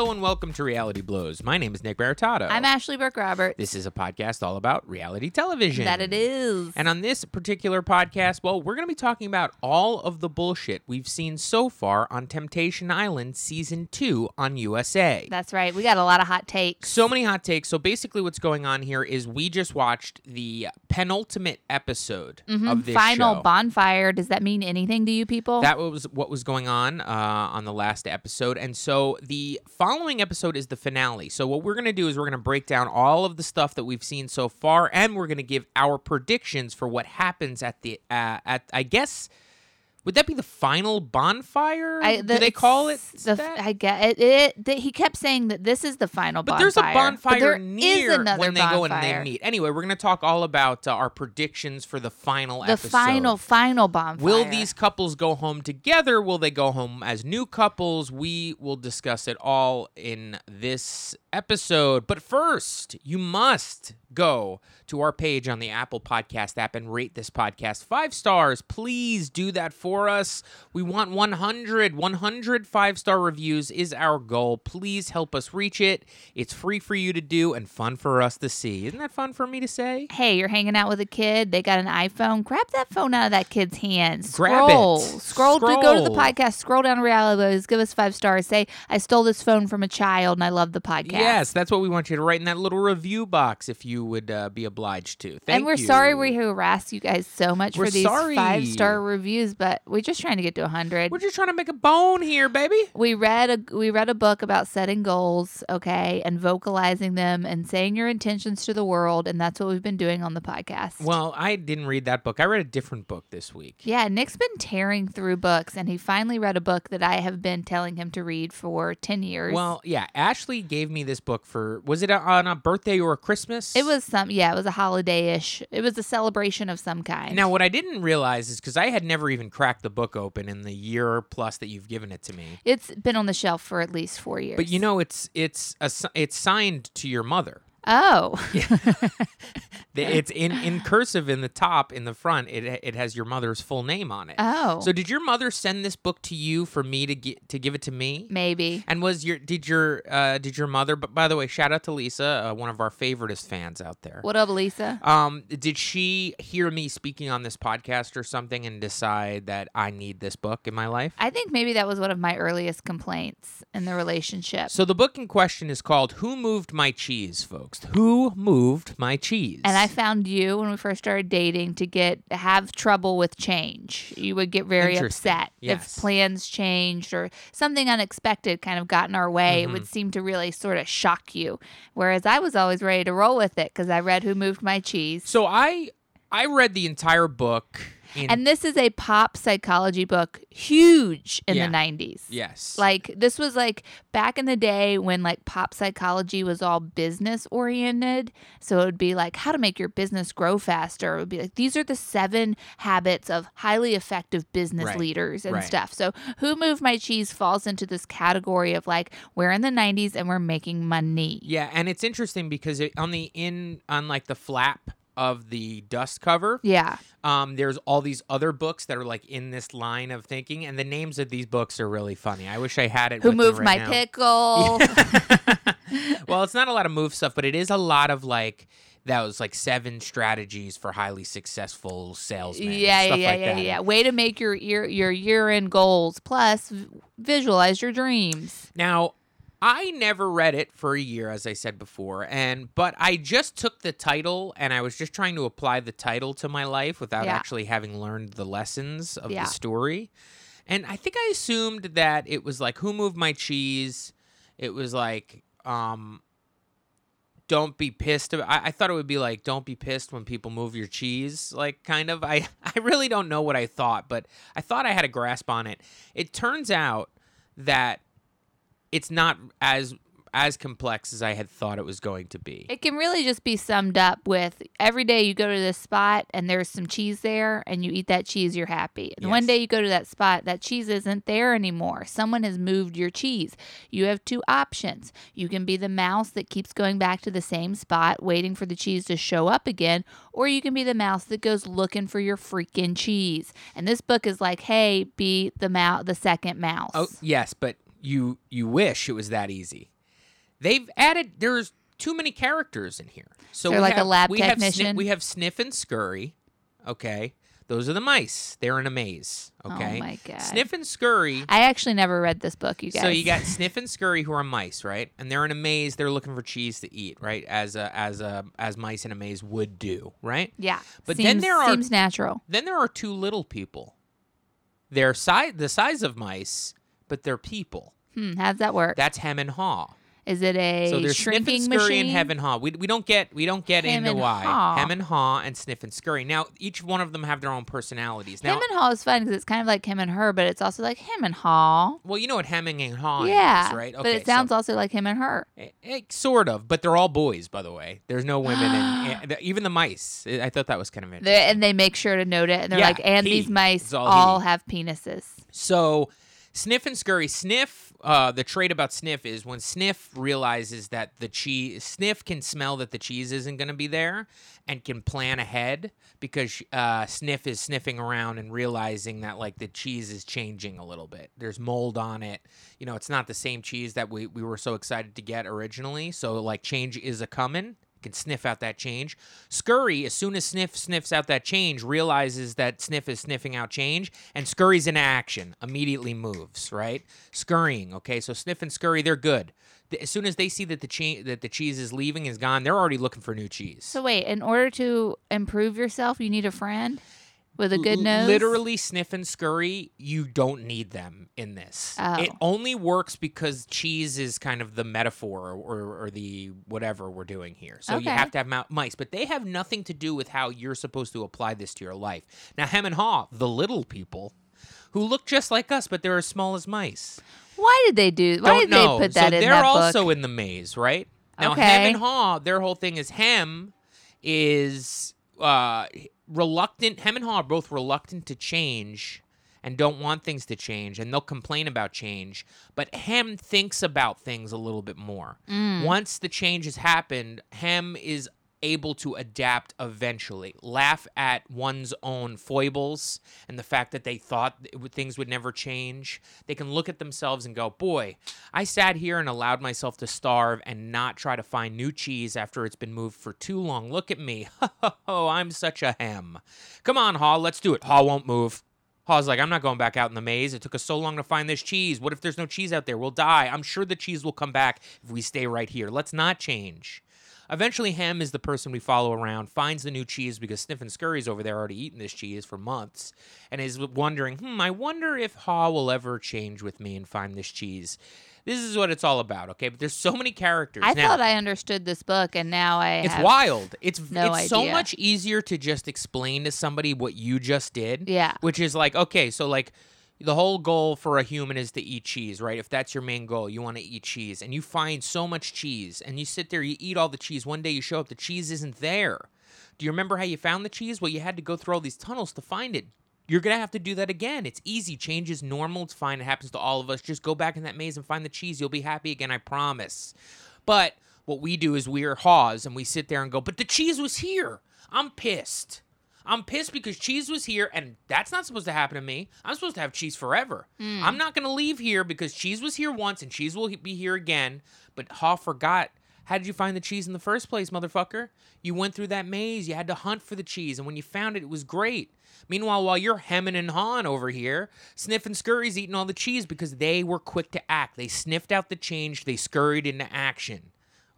Hello and welcome to Reality Blows. My name is Nick Baratato. I'm Ashley Burke Roberts. This is a podcast all about reality television. That it is. And on this particular podcast, well, we're going to be talking about all of the bullshit we've seen so far on Temptation Island season 2 on USA. That's right. We got a lot of hot takes. So many hot takes. So basically, what's going on here is we just watched the penultimate episode of this Mm-hmm. Final show. bonfire. Does that mean anything to you people? That was what was going on uh, on the last episode. And so the following episode is the finale. So what we're going to do is we're going to break down all of the stuff that we've seen so far, and we're going to give our predictions for what happens at the uh, at I guess. Would that be the final bonfire? I, do they call it the- that? I get it. it the, he kept saying that this is the final But bonfire. there's a bonfire there near when they go and they meet. Anyway, we're going to talk all about uh, our predictions for the final The episode. final, final bonfire. Will these couples go home together? Will they go home as new couples? We will discuss it all in this episode. But first, you must go to our page on the Apple Podcast app and rate this podcast five stars. Please do that for us. We want 100. 100 five star reviews is our goal. Please help us reach it. It's free for you to do and fun for us to see. Isn't that fun for me to say? Hey, you're hanging out with a kid. They got an iPhone. Grab that phone out of that kid's hand. Grab Scroll. it. Scroll. To go to the podcast. Scroll down to Reality Buzz. Give us five stars. Say, I stole this phone from a child and I love the podcast. Yes, that's what we want you to write in that little review box if you would uh, be obliged to. Thank and we're you. sorry we harass you guys so much We're for these five star reviews, but we're just trying to get to hundred. We're just trying to make a bone here, baby. We read a we read a book about setting goals, okay, and vocalizing them and saying your intentions to the world, and that's what we've been doing on the podcast. Well, I didn't read that book. I read a different book this week. yeah, Nick's been tearing through books, and he finally read a book that I have been telling him to read for ten years. Well, yeah, Ashley gave me this book for was it on a birthday or a Christmas? it was some yeah, it was a holiday ish. It was a celebration of some kind. Now, what I didn't realize is because I had never even cracked the book open in the year plus that you've given it to me. it's been on the shelf for at least four years. But you know, it's it's a, it's signed to your mother. Oh. It's in, in cursive in the top, in the front. It it has your mother's full name on it. Oh. So did your mother send this book to you for me to get to give it to me? Maybe. And was your did your uh, did your mother? But by the way, shout out to Lisa, uh, one of our favoriteest fans out there. What up, Lisa? Um, did she hear me speaking on this podcast or something and decide that I need this book in my life? I think maybe that was one of my earliest complaints in the relationship. So the book in question is called "Who Moved My Cheese," folks. Who moved my cheese? And I found you when we first started dating to get have trouble with change. You would get very upset Yes. if plans changed or something unexpected kind of got in our way. It Mm-hmm. would seem to really sort of shock you. Whereas I was always ready to roll with it because I read Who Moved My Cheese. So I I read the entire book. In, And this is a pop psychology book, huge in Yeah. the 90s. yes, Like this was like back in the day when like pop psychology was all business oriented. So it would be like how to make your business grow faster. It would be like these are the seven habits of highly effective business Right. leaders and Right. stuff. So Who Moved My Cheese falls into this category of like we're in the 90s and we're making money. yeah, and it's interesting because it, on the in on like the flap of the dust cover, Yeah. um, there's all these other books that are like in this line of thinking, and the names of these books are really funny. I wish I had it. Who moved right my now. pickle? well, it's not a lot of move stuff, but it is a lot of like that was like seven strategies for highly successful salesmen. Yeah, yeah, like yeah, that. yeah. Way to make your year your year end goals. Plus, v- visualize your dreams. Now, I never read it for a year, as I said before, and but I just took the title and I was just trying to apply the title to my life without Yeah. actually having learned the lessons of Yeah. the story. And I think I assumed that it was like who moved my cheese. It was like um don't be pissed. I, I thought it would be like don't be pissed when people move your cheese. Like kind of. I I really don't know what I thought, but I thought I had a grasp on it. It turns out that it's not as as complex as I had thought it was going to be. It can really just be summed up with every day you go to this spot and there's some cheese there and you eat that cheese, you're happy. And one day you go to that spot, that cheese isn't there anymore. Someone has moved your cheese. You have two options. You can be the mouse that keeps going back to the same spot, waiting for the cheese to show up again, or you can be the mouse that goes looking for your freaking cheese. And this book is like, hey, be the mouse, the second mouse. Oh yes, but you you wish it was that easy. They've added there's too many characters in here. So They're we like a have, lab we Have technician? Sniff, we have Sniff and Scurry. Okay, those are the mice. They're in a maze. Oh okay, Oh my god. Sniff and Scurry. I actually never read this book, you guys. So you got Sniff and Scurry who are mice, right? And they're in a maze. They're looking for cheese to eat, right? As a, as a, as mice in a maze would do, right? Yeah. But seems, then there are- seems natural. Then there are two little people. They're si- the size of mice, but they're people. Hmm, how's that work? That's Hem and Haw. Is it a So there's Sniff and Scurry machine? and Hem and Haw. We, we don't get we don't get Hem into and why Haw. Hem and Haw and Sniff and Scurry. Now each one of them have their own personalities. Now, him and Haw is fun because it's kind of like him and her, but it's also like him and Haw. well, you know what hemming and hawing yeah, is, right? but it sounds also like him and her. Eh, eh, sort of, but they're all boys, by the way. There's no women, and, even the mice. I I thought that was kind of interesting. And they make sure to note it, and they're Yeah, like, and he. these mice It's all all, he. have penises. So, Sniff and Scurry. Sniff, uh, the trait about Sniff is when Sniff realizes that the cheese, Sniff can smell that the cheese isn't going to be there and can plan ahead because uh, Sniff is sniffing around and realizing that like the cheese is changing a little bit. There's mold on it. You know, it's not the same cheese that we, we were so excited to get originally. So, like, change is a coming. Can sniff out that change. Scurry, as soon as Sniff sniffs out that change, realizes that Sniff is sniffing out change, and Scurry's in action. Immediately moves, right? Scurrying. Okay, so Sniff and Scurry, they're good. As soon as they see that the che- that the cheese is leaving, is gone, they're already looking for new cheese. So wait, in order to improve yourself, you need a friend with a good nose. Literally, Sniff and Scurry, you don't need them in this. Oh. It only works because cheese is kind of the metaphor or, or the whatever we're doing here. So you have to have mice, but they have nothing to do with how you're supposed to apply this to your life. Now, Hem and Haw, the little people, who look just like us, but they're as small as mice. Why did they do? Why don't did know. they put that so in they're that also book? in the maze, right? Now, Okay. Hem and Haw, their whole thing is Hem is uh, reluctant. Hem and Haw are both reluctant to change and don't want things to change, and they'll complain about change. But Hem thinks about things a little bit more. Mm. Once the change has happened, Hem is able to adapt eventually. Laugh at one's own foibles and the fact that they thought things would never change. They can look at themselves and go, Boy, I sat here and allowed myself to starve and not try to find new cheese after it's been moved for too long. Look at me. Oh, I'm such a hem. Come on, Haw, let's do it. Haw won't move. Haw's like, I'm not going back out in the maze. It took us so long to find this cheese. What if there's no cheese out there? We'll die. I'm sure the cheese will come back if we stay right here. Let's not change. Eventually, Hem is the person we follow around, finds the new cheese because Sniff and Scurry's over there already eating this cheese for months, and is wondering, hmm, I wonder if Haw will ever change with me and find this cheese. This is what it's all about, okay? But there's so many characters. I now, thought I understood this book, and now I it's wild. It's no it's so much easier to just explain to somebody what you just did. Yeah. Which is like, okay, so like the whole goal for a human is to eat cheese, right? If that's your main goal, you want to eat cheese and you find so much cheese and you sit there, you eat all the cheese. One day you show up, the cheese isn't there. Do you remember how you found the cheese? Well, you had to go through all these tunnels to find it. You're going to have to do that again. It's easy. Change is normal. It's fine. It happens to all of us. Just go back in that maze and find the cheese. You'll be happy again, I promise. But what we do is we are haws and we sit there and go, but the cheese was here. I'm pissed. I'm pissed because cheese was here and that's not supposed to happen to me. I'm supposed to have cheese forever. Hmm. I'm not going to leave here because cheese was here once and cheese will be here again. But Haw forgot. How did you find the cheese in the first place, motherfucker? You went through that maze. You had to hunt for the cheese. And when you found it, it was great. Meanwhile, while you're hemming and hawing over here, Sniff and Scurry's eating all the cheese because they were quick to act. They sniffed out the change. They scurried into action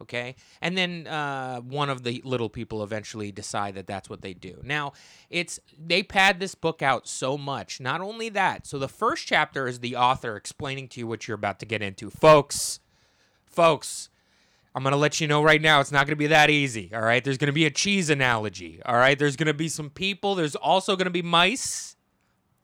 okay? And then uh, one of the little people eventually decide that that's what they do. Now it's they pad this book out so much. Not only that so the first chapter is the author explaining to you what you're about to get into. Folks folks i'm going to let you know right now it's not going to be that easy all right? There's going to be a cheese analogy all right? There's going to be some people there's also going to be mice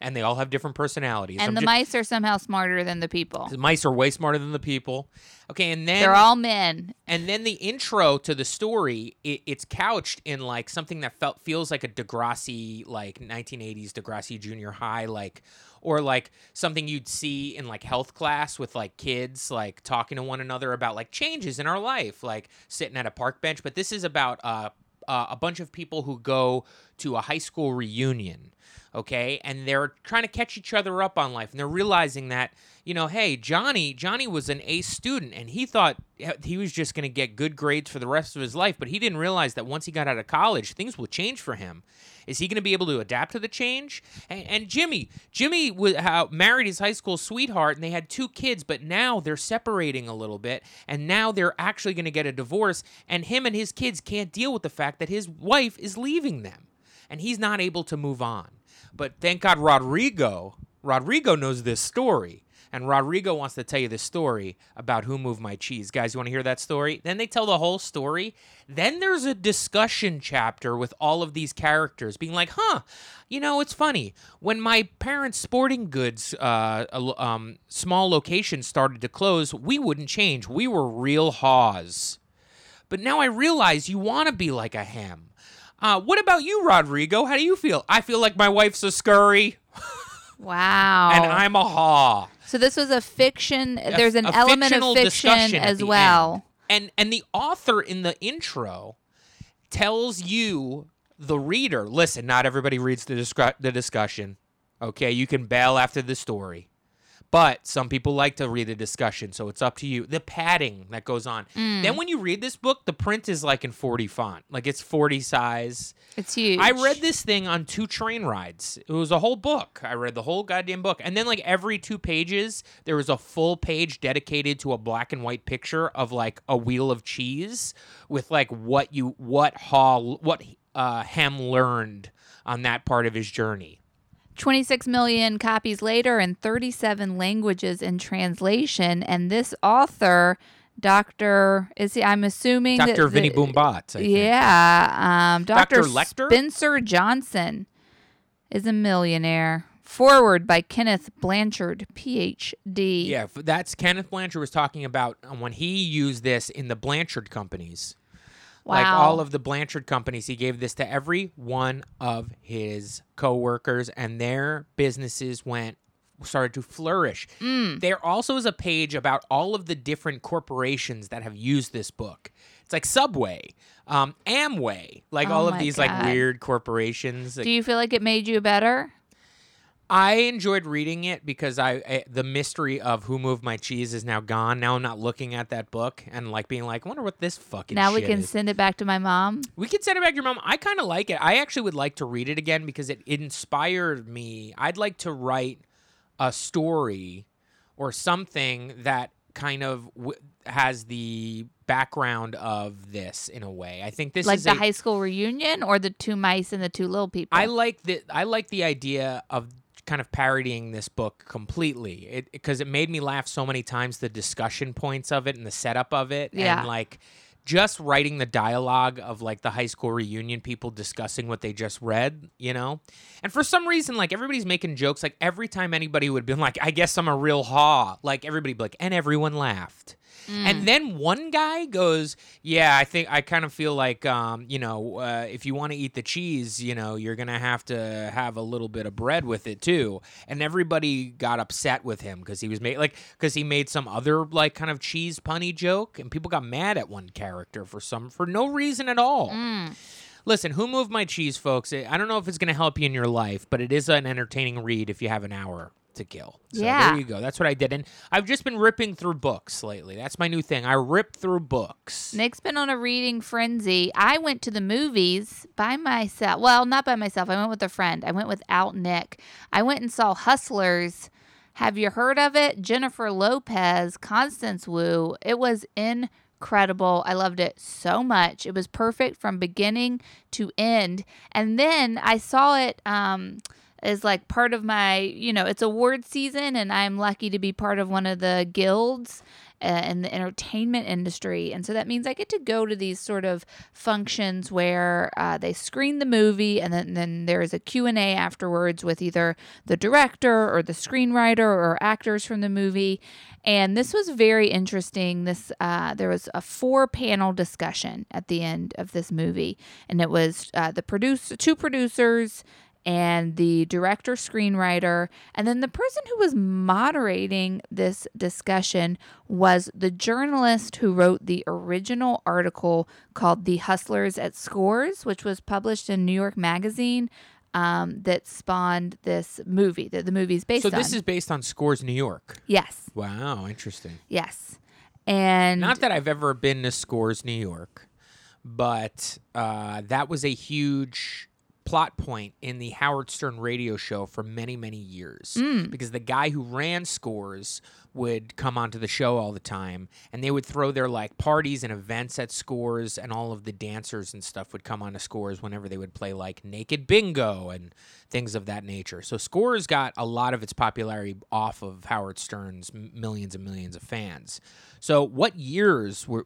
and they all have different personalities and I'm the ju- mice are somehow smarter than the people. the mice are way smarter than the people okay and then They're all men. and then the intro to the story, it, it's couched in like something that felt feels like a Degrassi, like 1980s Degrassi Junior High, like or like something you'd see in like health class with like kids like talking to one another about like changes in our life, like sitting at a park bench. But this is about uh, uh, a bunch of people who go to a high school reunion. Okay, and they're trying to catch each other up on life, and they're realizing that you know, hey, Johnny, Johnny was an A student, and he thought he was just going to get good grades for the rest of his life, but he didn't realize that once he got out of college, things will change for him. Is he going to be able to adapt to the change? And, and Jimmy, Jimmy w- how, married his high school sweetheart, and they had two kids, but now they're separating a little bit, and now they're actually going to get a divorce, and him and his kids can't deal with the fact that his wife is leaving them, and he's not able to move on. But thank God Rodrigo, Rodrigo knows this story. And Rodrigo wants to tell you the story about who moved my cheese. Guys, you want to hear that story? Then they tell the whole story. Then there's a discussion chapter with all of these characters being like, huh, you know, it's funny. When my parents' sporting goods, uh, um, small location started to close, we wouldn't change. We were real haws. But now I realize you want to be like a ham. Uh, what about you, Rodrigo? How do you feel? I feel like my wife's a scurry. Wow. and I'm a haw. So this was a fiction. There's an element of fiction as well. End. And and the author in the intro tells you the reader, listen, not everybody reads the discu- the discussion. Okay, you can bail after the story. But some people like to read a discussion, so it's up to you. The padding that goes on. Mm. Then when you read this book, the print is like in 40 font. Like it's 40 size. It's huge. I read this thing on two train rides. It was a whole book. I read the whole goddamn book. And then like every two pages, there was a full page dedicated to a black and white picture of like a wheel of cheese with like what you what Hall what uh Ham learned on that part of his journey. 26 million copies later in 37 languages in translation and this author Dr. is he I'm assuming Dr. that Vinny Boombat. Yeah, um, Dr. Dr. Lecter? Spencer Johnson is a millionaire. Forward by Kenneth Blanchard, PhD. Yeah, that's Kenneth Blanchard was talking about when he used this in the Blanchard companies. Like all of the Blanchard companies, he gave this to every one of his coworkers, and their businesses went started to flourish. Mm. There also is a page about all of the different corporations that have used this book. It's like Subway, um, Amway, like Oh all of these God. like weird corporations. Do you feel like it made you better? I enjoyed reading it because I, I the mystery of who moved my cheese is now gone. Now I'm not looking at that book and like being like, I wonder what this fucking. now we can is." send it back to my mom. We can send it back to your mom. I kind of like it. I actually would like to read it again because it, inspired me. I'd like to write a story or something that kind of w- has the background of this in a way. I think this like is the a, high school reunion or the two mice and the two little people. I like the I like the idea of kind of parodying this book completely. It because it made me laugh so many times the discussion points of it and the setup of it Yeah. and like just writing the dialogue of like the high school reunion people discussing what they just read, you know? And for some reason like everybody's making jokes like every time anybody would be like I guess I'm a real haw, like everybody be like and everyone laughed. Mm. And then one guy goes, "Yeah, I think I kind of feel like, um, you know, uh, if you want to eat the cheese, you know, you're gonna have to have a little bit of bread with it too." And everybody got upset with him because he was made like because he made some other like kind of cheese punny joke, and people got mad at one character for some for no reason at all. Mm. Listen, who moved my cheese, folks? I don't know if it's gonna help you in your life, but it is an entertaining read if you have an hour to kill. So Yeah. there you go. That's what I did. And I've just been ripping through books lately. That's my new thing. I rip through books. Nick's been on a reading frenzy. I went to the movies by myself. Well, not by myself. I went with a friend. I went without Nick. I went and saw Hustlers. Have you heard of it? Jennifer Lopez, Constance Wu. It was incredible. I loved it so much. It was perfect from beginning to end. And then I saw it um as like part of my, you know, it's award season and I'm lucky to be part of one of the guilds uh, in the entertainment industry. And so that means i get to go to these sort of functions where uh, they screen the movie and then, then there's a q&a afterwards with either the director or the screenwriter or actors from the movie. And this was very interesting. This uh, there was a four panel discussion at the end of this movie and it was uh, the producer two producers and the director screenwriter and then the person who was moderating this discussion was the journalist who wrote the original article called the hustlers at scores which was published in new york magazine um, that spawned this movie that the movie's based on. So on this is based on Scores New York. yes Wow, interesting. yes and Not that I've ever been to Scores New York, but uh, that was a huge plot point in the Howard Stern radio show for many, many years. Mm. Because the guy who ran Scores would come onto the show all the time and they would throw their like parties and events at Scores and all of the dancers and stuff would come onto Scores whenever they would play like Naked Bingo and things of that nature. So Scores got a lot of its popularity off of Howard Stern's millions and millions of fans. So, what years were,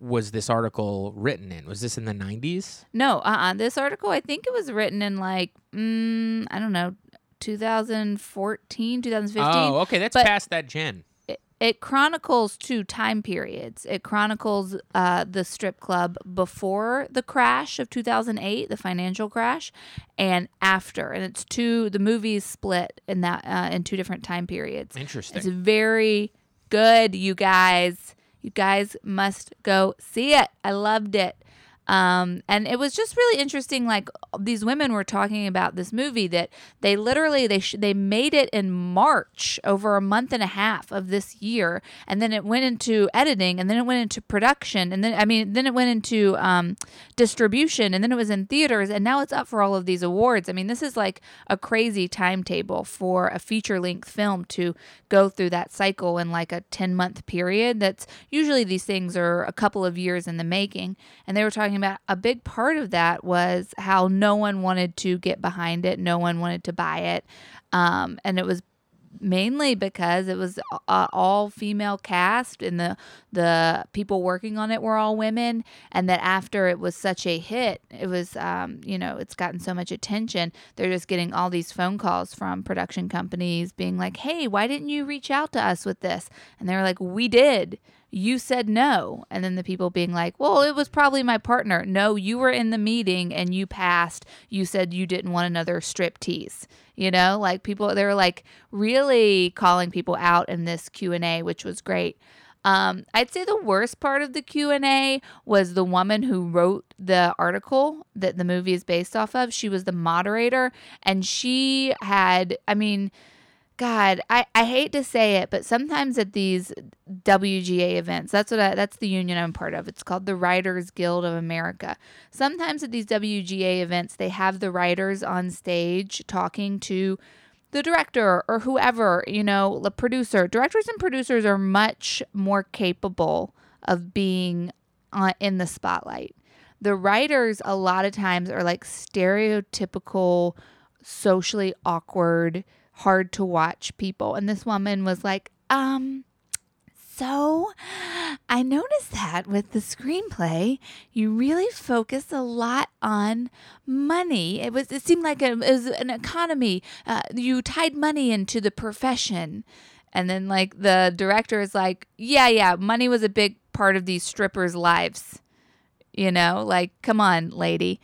was this article written in? Was this in the 90s? No, uh uh This article, I think it was written in like, mm, I don't know, 2014, 2015. Oh, okay, that's But- past that gen. It, it chronicles two time periods. It chronicles uh, the strip club before the crash of 2008, the financial crash, and after. And it's two, the movie's split in that, uh, in two different time periods. Interesting. It's very good, you guys. You guys must go see it. I loved it. Um, and it was just really interesting. Like these women were talking about this movie that they literally they sh- they made it in March over a month and a half of this year, and then it went into editing, and then it went into production, and then I mean then it went into um, distribution, and then it was in theaters, and now it's up for all of these awards. I mean this is like a crazy timetable for a feature length film to go through that cycle in like a ten month period. That's usually these things are a couple of years in the making, and they were talking about a big part of that was how no one wanted to get behind it, no one wanted to buy it, um, and it was mainly because it was uh, all female cast and the the people working on it were all women and that after it was such a hit it was um, you know it's gotten so much attention. They're just getting all these phone calls from production companies being like hey why didn't you reach out to us with this? And they were like we did you said no. And then the people being like, well, it was probably my partner. No, you were in the meeting and you passed. You said you didn't want another strip tease. You know, like people, they were like really calling people out in this Q&A, which was great. Um, I'd say the worst part of the Q&A was the woman who wrote the article that the movie is based off of. She was the moderator and she had, I mean, God, I, I hate to say it, but sometimes at these WGA events, that's what I, that's the union I'm part of. It's called the Writers Guild of America. Sometimes at these WGA events, they have the writers on stage talking to the director or whoever, you know, the producer. Directors and producers are much more capable of being uh, in the spotlight. The writers, a lot of times, are like stereotypical, socially awkward, hard to watch people. And this woman was like, um, so I noticed that with the screenplay, you really focus a lot on money. It was it seemed like a, it was an economy. Uh, you tied money into the profession. And then like the director is like, "Yeah, yeah, money was a big part of these strippers' lives." You know, like, "Come on, lady."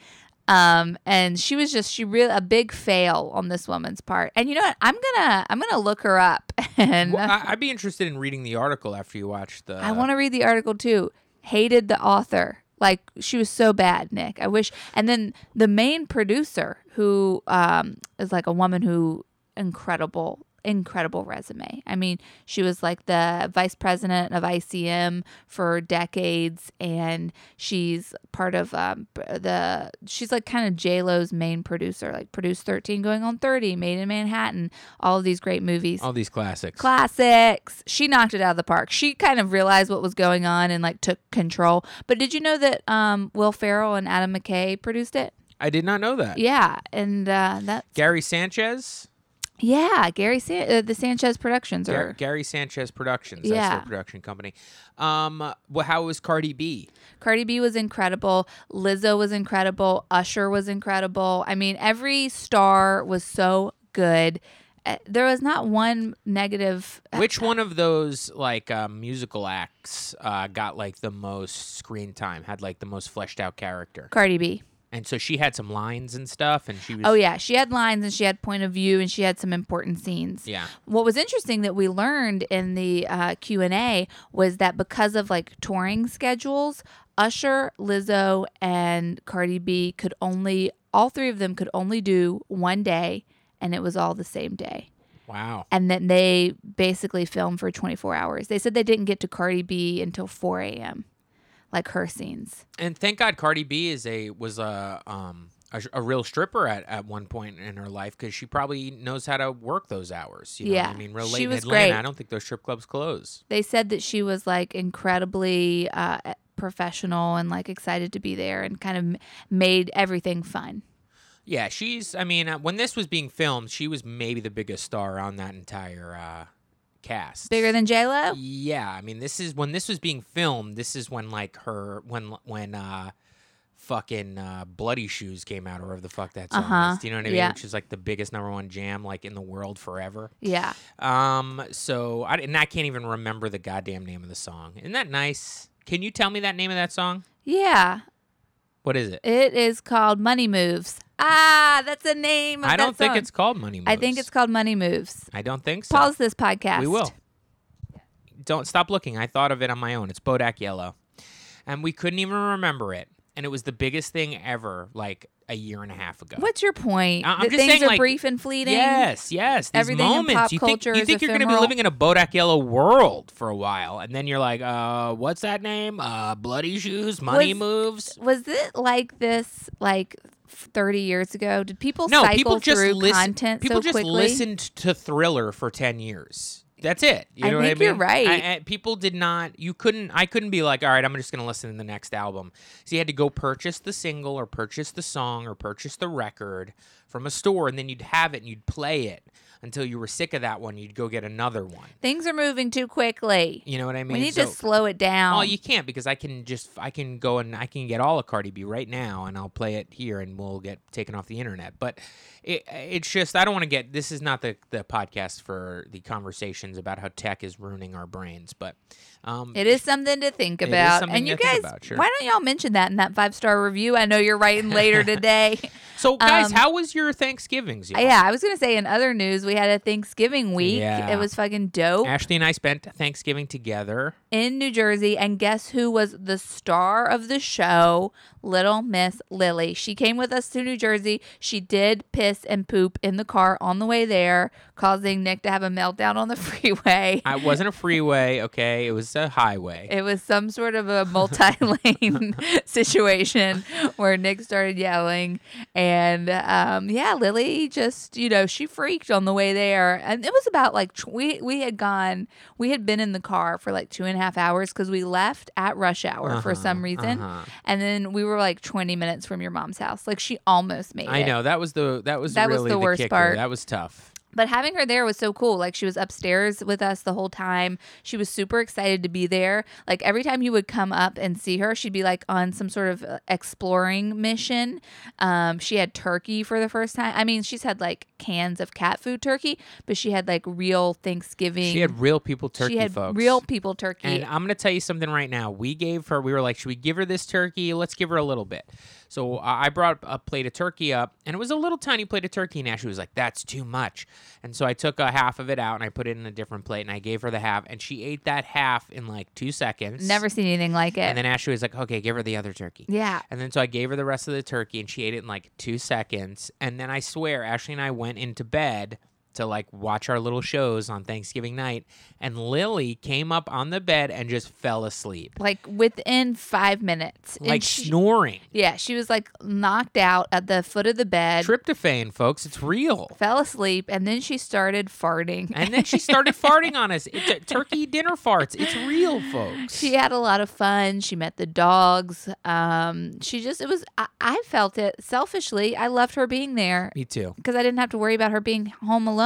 Um, and she was just she really a big fail on this woman's part. And you know what? I'm gonna I'm gonna look her up and Well, I, I'd be interested in reading the article after you watch the. I want to read the article too. Hated the author. Like she was so bad, Nick. I wish. And then the main producer, who um, is like a woman who incredible, incredible resume. I mean, she was like the vice president of ICM for decades, and she's part of um, the. She's like kind of J Lo's main producer, like produced Thirteen Going on Thirty, Maid in Manhattan, all of these great movies all these classics. classics. She knocked it out of the park. She kind of realized what was going on and like took control. But did you know that um, Will Ferrell and Adam McKay produced it? I did not know that. Yeah, and uh, that Gary Sanchez. Yeah, Gary San- uh, the Sanchez Productions Gar- or Gary Sanchez Productions. That's Yeah. their production company. Um, well, how was Cardi B? Cardi B was incredible. Lizzo was incredible. Usher was incredible. I mean, every star was so good. Uh, There was not one negative. Which one of those like um, musical acts uh, got like the most screen time? Had like the most fleshed out character? Cardi B. And so she had some lines and stuff, and she was. Oh yeah, she had lines and she had point of view and she had some important scenes. Yeah. What was interesting that we learned in the uh, Q and A was that because of like touring schedules, Usher, Lizzo, and Cardi B could only all three of them could only do one day, and it was all the same day. Wow. And then they basically filmed for 24 hours. They said they didn't get to Cardi B until 4 a.m. Like her scenes. And thank God Cardi B is a was a um a, a real stripper at, at one point in her life because she probably knows how to work those hours. You know Yeah. I mean, real She late in Atlanta, great. I don't think those strip clubs close. They said that she was like incredibly uh, professional and like excited to be there and kind of made everything fun. Yeah, she's. I mean, uh, when this was being filmed, she was maybe the biggest star on that entire uh, cast. Bigger than J Lo. Yeah, I mean, this is when this was being filmed. This is when like her when when uh, fucking uh, Bloody Shoes came out, or whatever the fuck that song Uh-huh, is. Do you know what I mean? yeah. Which is like the biggest number one jam like in the world forever. Yeah. Um, so I and I can't even remember the goddamn name of the song. Isn't that nice? Can you tell me that name of that song? Yeah. What is it? It is called Money Moves. Ah, that's the name of I don't think song. it's called Money Moves. I think it's called Money Moves. I don't think so. Pause this podcast. We will. Don't stop looking. I thought of it on my own. It's Bodak Yellow. And we couldn't even remember it. And it was the biggest thing ever, like a year and a half ago. What's your point? I- I'm that just things saying, are like, brief and fleeting. Yes, yes. These Everything in pop you think, culture you think you're going to be living in a Bodak Yellow world for a while. And then you're like, uh, what's that name? Uh, Bloody Shoes, Money Was- Moves. Was it like this like 30 years ago? Did people No, cycle people just through listen. content People so just quickly? listened to Thriller for ten years. That's it. You I know think what I mean? you're right. I- I- people did not. You couldn't. I couldn't be like, all right, I'm just going to listen to the next album. So you had to go purchase the single, or purchase the song, or purchase the record from a store, and then you'd have it and you'd play it until you were sick of that one. You'd go get another one. Things are moving too quickly. You know what I mean? we need So- to slow it down. well, you can't because I can just I can go and I can get all of Cardi B right now and I'll play it here and we'll get taken off the internet. But it, it's just I don't want to get this is not the the podcast for the conversations about how tech is ruining our brains, but um, It is something to think about. and you guys, about, sure. why don't y'all mention that in that five star review? I know you're writing later today. So guys, um, how was your Thanksgivings? y'all? yeah, I was gonna say in other news, we had a Thanksgiving week. Yeah. It was fucking dope Ashley and I spent Thanksgiving together. in New Jersey, and guess who was the star of the show? Little Miss Lily. She came with us to New Jersey. She did piss and poop in the car on the way there, causing Nick to have a meltdown on the freeway. I wasn't a freeway, okay? It was a highway. It was some sort of a multi-lane situation where Nick started yelling, and um, yeah, Lily just you know she freaked on the way there, and it was about like we we had gone, we had been in the car for like two and a half hours because we left at rush hour for Uh-huh, some reason, uh-huh. and then we were like twenty minutes from your mom's house. Like she almost made it. I it. know that was the that was That was really the worst kicker. part. That was tough. But having her there was so cool. Like she was upstairs with us the whole time. She was super excited to be there. Like every time you would come up and see her, she'd be like on some sort of uh, exploring mission. Um, she had turkey for the first time. I mean, she's had like cans of cat food turkey, but she had like real Thanksgiving. She had real people turkey, she had folks. real people turkey. And I'm going to tell you something right now. We gave her, we were like, should we give her this turkey? Let's give her a little bit. So uh, I brought a plate of turkey up, and it was a little tiny plate of turkey. And Ashley was like, that's too much. And so I took a half of it out and I put it in a different plate, and I gave her the half, and she ate that half in like two seconds. Never seen anything like it. And then Ashley was like, okay, give her the other turkey. yeah. And then so I gave her the rest of the turkey and she ate it in like two seconds. And then I swear, Ashley and I went into bed to like watch our little shows on Thanksgiving night. And Lily came up on the bed and just fell asleep, Like within five minutes. Like she- snoring. yeah, she was like knocked out at the foot of the bed. Tryptophan, folks, it's real. fell asleep and then she started farting. And then she started farting on us. It's a turkey dinner farts. It's real, folks. she had a lot of fun. She met the dogs. Um, she just it was I, I felt it selfishly. I loved her being there Me too. because I didn't have to worry about her being home alone,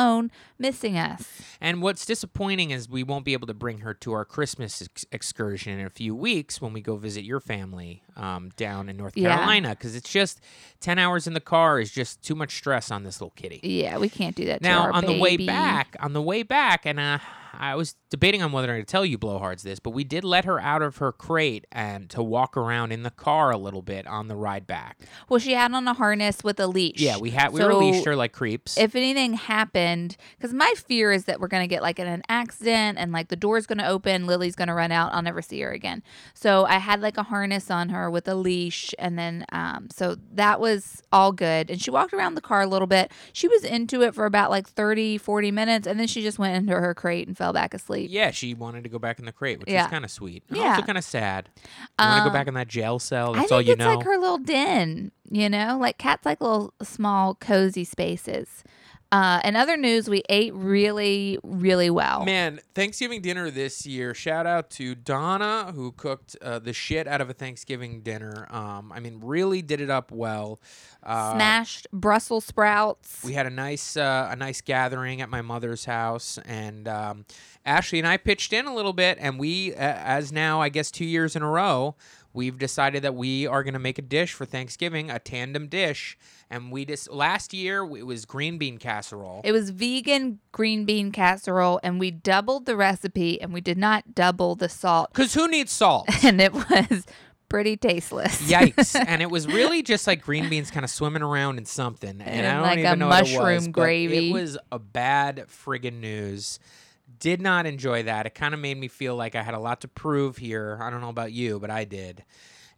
missing us. And what's disappointing is we won't be able to bring her to our Christmas ex- excursion in a few weeks when we go visit your family um, down in North Yeah. Carolina because it's just 10 hours in the car is just too much stress on this little kitty. Yeah, we can't do that. Now, on the way back, on the way back, and uh, I was debating on whether or not to tell you blowhards this, but we did let her out of her crate and to walk around in the car a little bit on the ride back. Well, she had on a harness with a leash. Yeah, we had we So released her like creeps. If anything happened, because my fear is that we're gonna get like in an accident and like the door's gonna open, Lily's gonna run out, I'll never see her again. So I had like a harness on her with a leash, and then um, so that was all good. And she walked around the car a little bit. She was into it for about like 30, 40 minutes, and then she just went into her crate and fell back asleep. yeah, she wanted to go back in the crate, which Yeah. is kind of sweet. And Yeah. also kind of sad. You want to Um, go back in that jail cell? I That's think all you it's know. like her little den, you know, like cats like little small cozy spaces. Uh, in other news, we ate really, really well. Man, Thanksgiving dinner this year. Shout out to Donna who cooked uh, the shit out of a Thanksgiving dinner. Um, I mean, really did it up well. Uh, Smashed Brussels sprouts. we had a nice uh, a nice gathering at my mother's house, and um, Ashley and I pitched in a little bit, and we, uh, as now I guess two years in a row, we've decided that we are going to make a dish for Thanksgiving, a tandem dish, and we just last year it was green bean casserole. It was vegan green bean casserole, and we doubled the recipe, and we did not double the salt, Cause who needs salt? and it was pretty tasteless. Yikes! and it was really just like green beans kind of swimming around in something, and, And I don't like even a know what it mushroom was, gravy. It was a bad friggin' news. Did not enjoy that. It kind of made me feel like I had a lot to prove here. I don't know about you, but I did.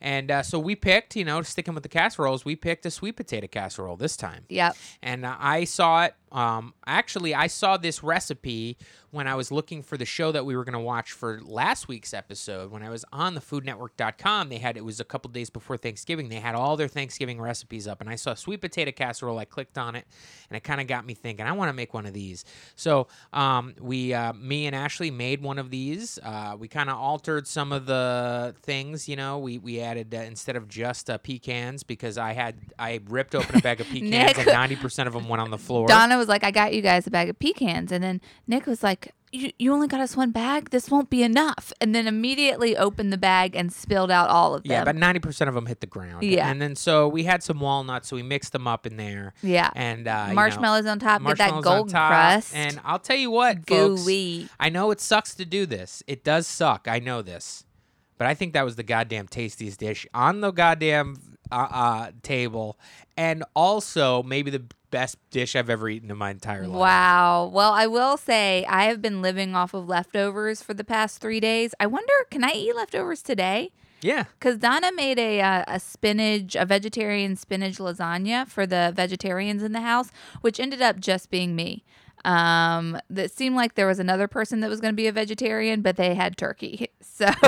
And uh, so we picked, you know, sticking with the casseroles, we picked a sweet potato casserole this time. Yep. And uh, I saw it. Um, actually, I saw this recipe when I was looking for the show that we were going to watch for last week's episode. When I was on the foodnetwork.com, they had it was a couple days before Thanksgiving. They had all their Thanksgiving recipes up, and I saw sweet potato casserole. I clicked on it, and it kind of got me thinking, I want to make one of these. So um, we, uh, me and Ashley, made one of these. Uh, we kind of altered some of the things. You know, we we added uh, instead of just uh, pecans because I had I ripped open a bag of pecans Nick- and ninety percent of them went on the floor. Donna was like, I got you guys a bag of pecans. And then Nick was like, you, you only got us one bag? This won't be enough. And then immediately opened the bag and spilled out all of them. Yeah, about ninety percent of them hit the ground. Yeah. and then so we had some walnuts, so we mixed them up in there, Yeah. and uh, you know, Marshmallows on top, get that marshmallows on top. crust. And I'll tell you what, folks. I know it sucks to do this. It does suck. I know this, but I think that was the goddamn tastiest dish on the goddamn uh, uh, table, and also maybe the best dish I've ever eaten in my entire life. Wow. Well, I will say I have been living off of leftovers for the past three days. I wonder, can I eat leftovers today? Yeah. Because Donna made a uh, a spinach, a vegetarian spinach lasagna for the vegetarians in the house, which ended up just being me. Um, that seemed like there was another person that was going to be a vegetarian, but they had turkey, so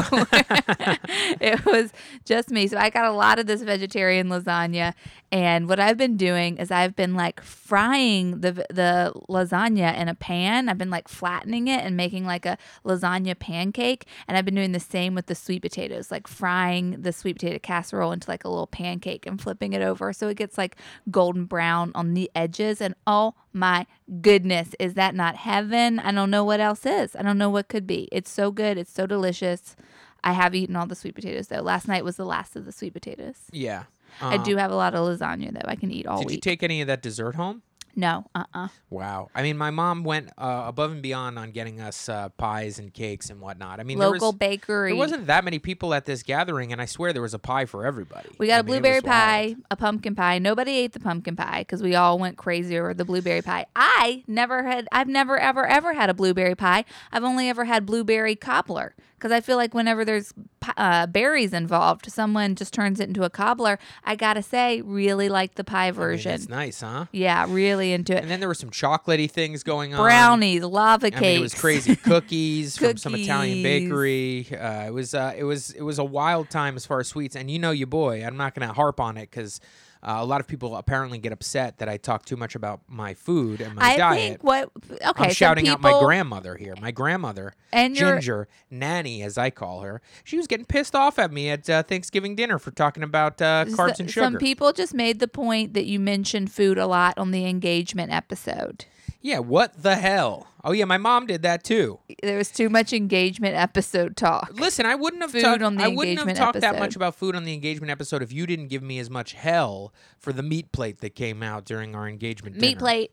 it was just me. So I got a lot of this vegetarian lasagna, and what I've been doing is I've been like frying the the lasagna in a pan. I've been like flattening it and making like a lasagna pancake, and I've been doing the same with the sweet potatoes, like frying the sweet potato casserole into like a little pancake and flipping it over so it gets like golden brown on the edges. And oh my goodness, is that not heaven? I don't know what else is. I don't know what could be. It's so good. It's so delicious. I have eaten all the sweet potatoes though. Last night was the last of the sweet potatoes. Yeah. I Um, do have a lot of lasagna though. I can eat all Did you take any of that dessert home? No, uh, uh Wow. I mean, my mom went uh, above and beyond on getting us uh, pies and cakes and whatnot. I mean, there Local was, bakery. there wasn't that many people at this gathering, and I swear there was a pie for everybody. We got I a mean, blueberry pie, wild. a pumpkin pie. Nobody ate the pumpkin pie because we all went crazy over the blueberry pie. I never had. I've never ever ever had a blueberry pie. I've only ever had blueberry cobbler because I feel like whenever there's uh, berries involved, someone just turns it into a cobbler. I gotta say, really like the pie version. it's nice, huh? yeah, really into it. And then there were some chocolatey things going on. Brownies, lava cakes. I mean, it was crazy. Cookies from some Italian bakery. Uh, it was uh, it was it was a wild time as far as sweets. And you know, your boy. I'm not to harp on it because uh, a lot of people apparently get upset that I talk too much about my food and my I diet. think what okay. I'm shouting out my grandmother here. My grandmother, And Ginger, Nanny, as I call her. She was getting pissed off at me at uh, Thanksgiving dinner for talking about uh, carbs S- and sugar. Some people just made the point that you mentioned food a lot on the engagement episode. Yeah, what the hell? Oh yeah, my mom did that too. There was too much engagement episode talk. Listen, I wouldn't have Food talked. on the I wouldn't have talked that much about food on the engagement episode if you didn't give me as much hell for the meat plate that came out during our engagement Meat dinner. plate.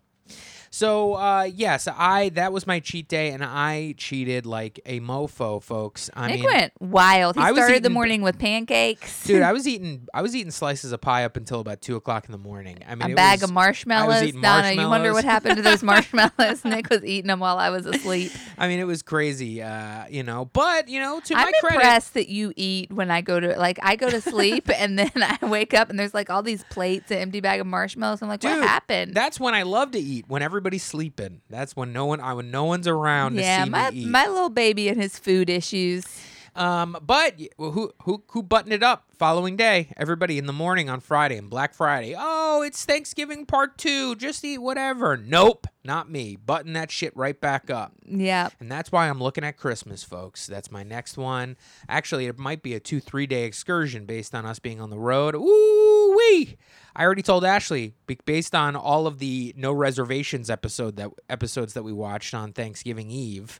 So uh, yes, I that was my cheat day, and I cheated like a mofo, folks. I Nick mean, went wild. He I started the morning with pancakes. dude, I was eating I was eating slices of pie up until about two o'clock in the morning. I mean, a bag was- of marshmallows. eating Donna, you wonder what happened to those marshmallows. Nick was eating them while I was asleep. I mean, it was crazy, uh, you know. But you know, to I'm my credit, impressed that you eat when I go to like I go to sleep and then I wake up and there's like all these plates, an empty bag of marshmallows. I'm like, Dude, what happened? That's when I love to eat. When everybody's sleeping. That's when no one, I when no one's around yeah, to see my my little baby and his food issues. Um, but who who who buttoned it up? Following day, everybody in the morning on Friday and Black Friday. Oh, it's Thanksgiving part two. Just eat whatever. Nope, not me. Button that shit right back up. Yeah. And that's why I'm looking at Christmas, folks. That's my next one. Actually, it might be a two, three day excursion based on us being on the road. Ooh wee! I already told Ashley, based on all of the no reservations episode that episodes that we watched on Thanksgiving Eve,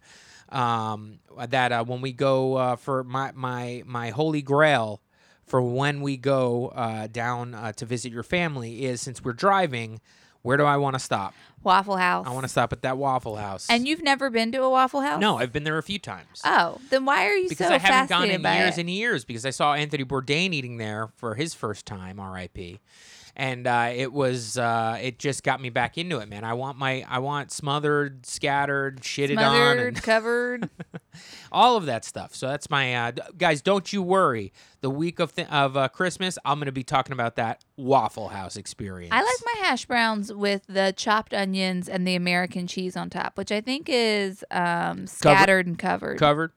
um, that uh, when we go uh, for my my my holy grail for when we go uh, down uh, to visit your family is since we're driving, where do I want to stop? Waffle House. I want to stop at that Waffle House. And you've never been to a Waffle House? No, I've been there a few times. Oh, then why are you because so I haven't gone in years it? and years because I saw Anthony Bourdain eating there for his first time, R.I.P. And uh, it was uh, it just got me back into it, man. I want my I want smothered, scattered, shitted on, and covered. all of that stuff. So that's my uh, guys. Don't you worry. The week of th- of uh, Christmas, I'm going to be talking about that Waffle House experience. I like my hash browns with the chopped onions and the American cheese on top, which I think is um, scattered and covered. covered.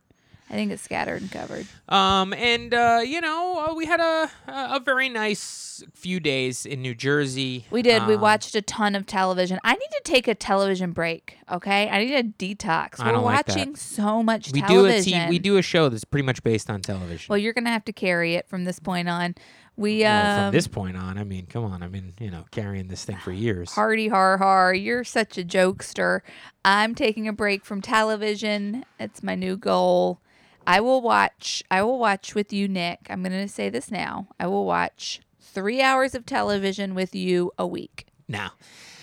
I think it's scattered and covered. Um, and uh, you know, uh, we had a a very nice few days in New Jersey. We did. we Um, watched a ton of television. I need to take a television break. Okay, I need a detox. We're don't like watching so much We do a television. t- we do a show that's pretty much based on television. Well, you're gonna have to carry it from this point on. We Well, um, from this point on, I mean, come on, I've been you know carrying this thing for years. Hardy har har, you're such a jokester. I'm taking a break from television. It's my new goal. I will watch I will watch with you, Nick. I'm gonna say this now. I will watch three hours of television with you a week. No,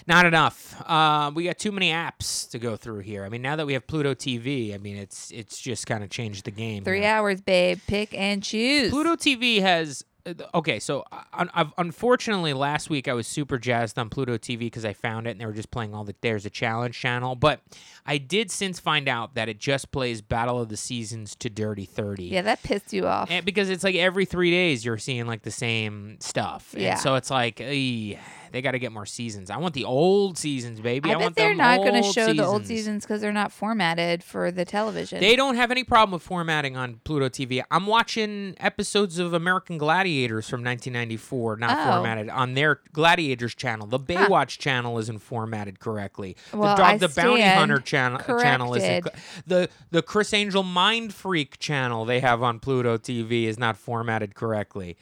not enough. Uh, we got too many apps to go through here. I mean, now that we have Pluto TV, I mean, it's it's just kind of changed the game. Three here. hours, babe. Pick and choose. Pluto TV has. Okay, so uh, I've, unfortunately, last week I was super jazzed on Pluto TV because I found it and they were just playing all the There's a Challenge channel. But I did since find out that it just plays Battle of the Seasons to Dirty 30. Yeah, that pissed you off. And because it's like every three days you're seeing like the same stuff. Yeah. And so it's like, "Ey, they got to get more seasons. I want the old seasons, baby. I, I bet they're not going to show the old seasons. seasons because they're not formatted for the television. They don't have any problem with formatting on Pluto TV. I'm watching episodes of American Gladiators from 1994, not Oh. formatted on their Gladiators channel. The Baywatch channel isn't formatted correctly. Well, the Dog I the Bounty Hunter channel channel isn't. The the Criss Angel Mindfreak channel they have on Pluto TV is not formatted correctly.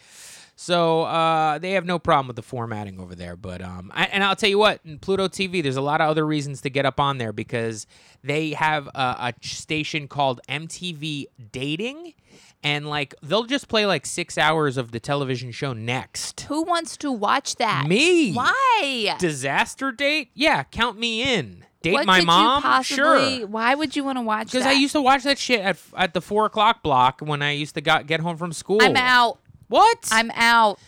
So uh, they have no problem with the formatting over there. But um, I, and I'll tell you what, in Pluto TV, there's a lot of other reasons to get up on there because they have a, a station called MTV Dating, and like they'll just play like six hours of the television show Next. Who wants to watch that? Me. Why? Disaster date? Yeah, count me in. Date what my mom? Possibly, sure. Why would you want to watch that? Because I used to watch that shit at at the four o'clock block when I used to got, get home from school. I'm out. What? I'm out.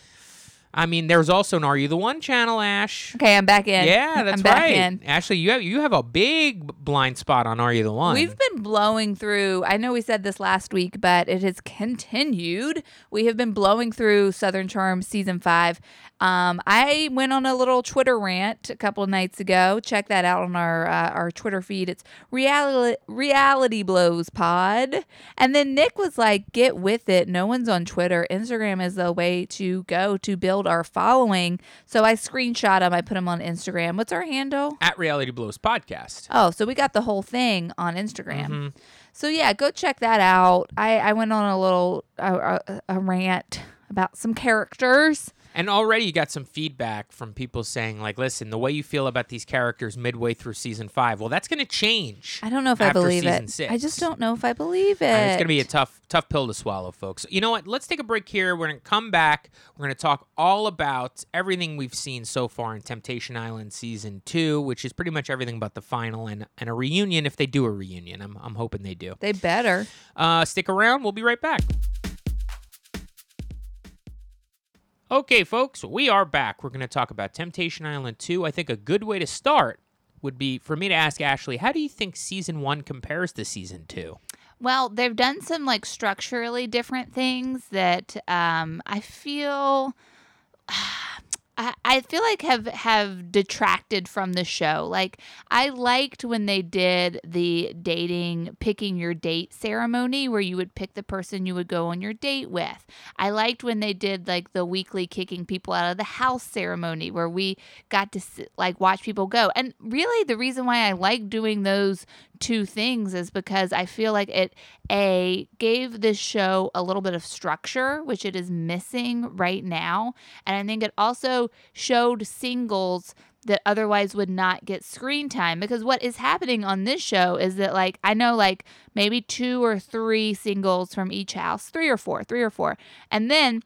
I mean, there's also an Are You the One channel, Ash. Okay, I'm back in. Yeah, that's I'm back right. in. Ashley, you have you have a big blind spot on Are You the One? We've been blowing through. I know we said this last week, but it has continued. We have been blowing through Southern Charm season five. Um, I went on a little Twitter rant a couple of nights ago. Check that out on our uh, our Twitter feed. It's reality reality blows pod. And then Nick was like, "Get with it. No one's on Twitter. Instagram is the way to go to build our following." So I screenshot them. I put them on Instagram. What's our handle? at Reality Blows podcast. Oh, so we got the whole thing on Instagram. Mm-hmm. So yeah, go check that out. I, I went on a little a rant about some characters. And already you got some feedback from people saying, like, listen, the way you feel about these characters midway through season five, well, that's going to change. I don't know if I believe season it. Six. I just don't know if I believe it. And it's going to be a tough, tough pill to swallow, folks. You know what? Let's take a break here. We're going to come back. We're going to talk all about everything we've seen so far in Temptation Island season two, which is pretty much everything but the final and, and a reunion if they do a reunion. I'm, I'm hoping they do. They better. Uh, stick around. We'll be right back. Okay, folks, we are back. We're going to talk about Temptation Island 2. I think a good way to start would be for me to ask Ashley, how do you think season one compares to season two? Well, they've done some like structurally different things that um, I feel. I, I feel like have have detracted from the show. Like I liked when they did the dating picking your date ceremony where you would pick the person you would go on your date with. I liked when they did like the weekly kicking people out of the house ceremony where we got to like watch people go. And really the reason why I like doing those two things is because I feel like it a gave this show a little bit of structure which it is missing right now. And I think it also showed singles that otherwise would not get screen time. Because what is happening on this show is that like I know like maybe two or three singles from each house, three or four, three or four. And then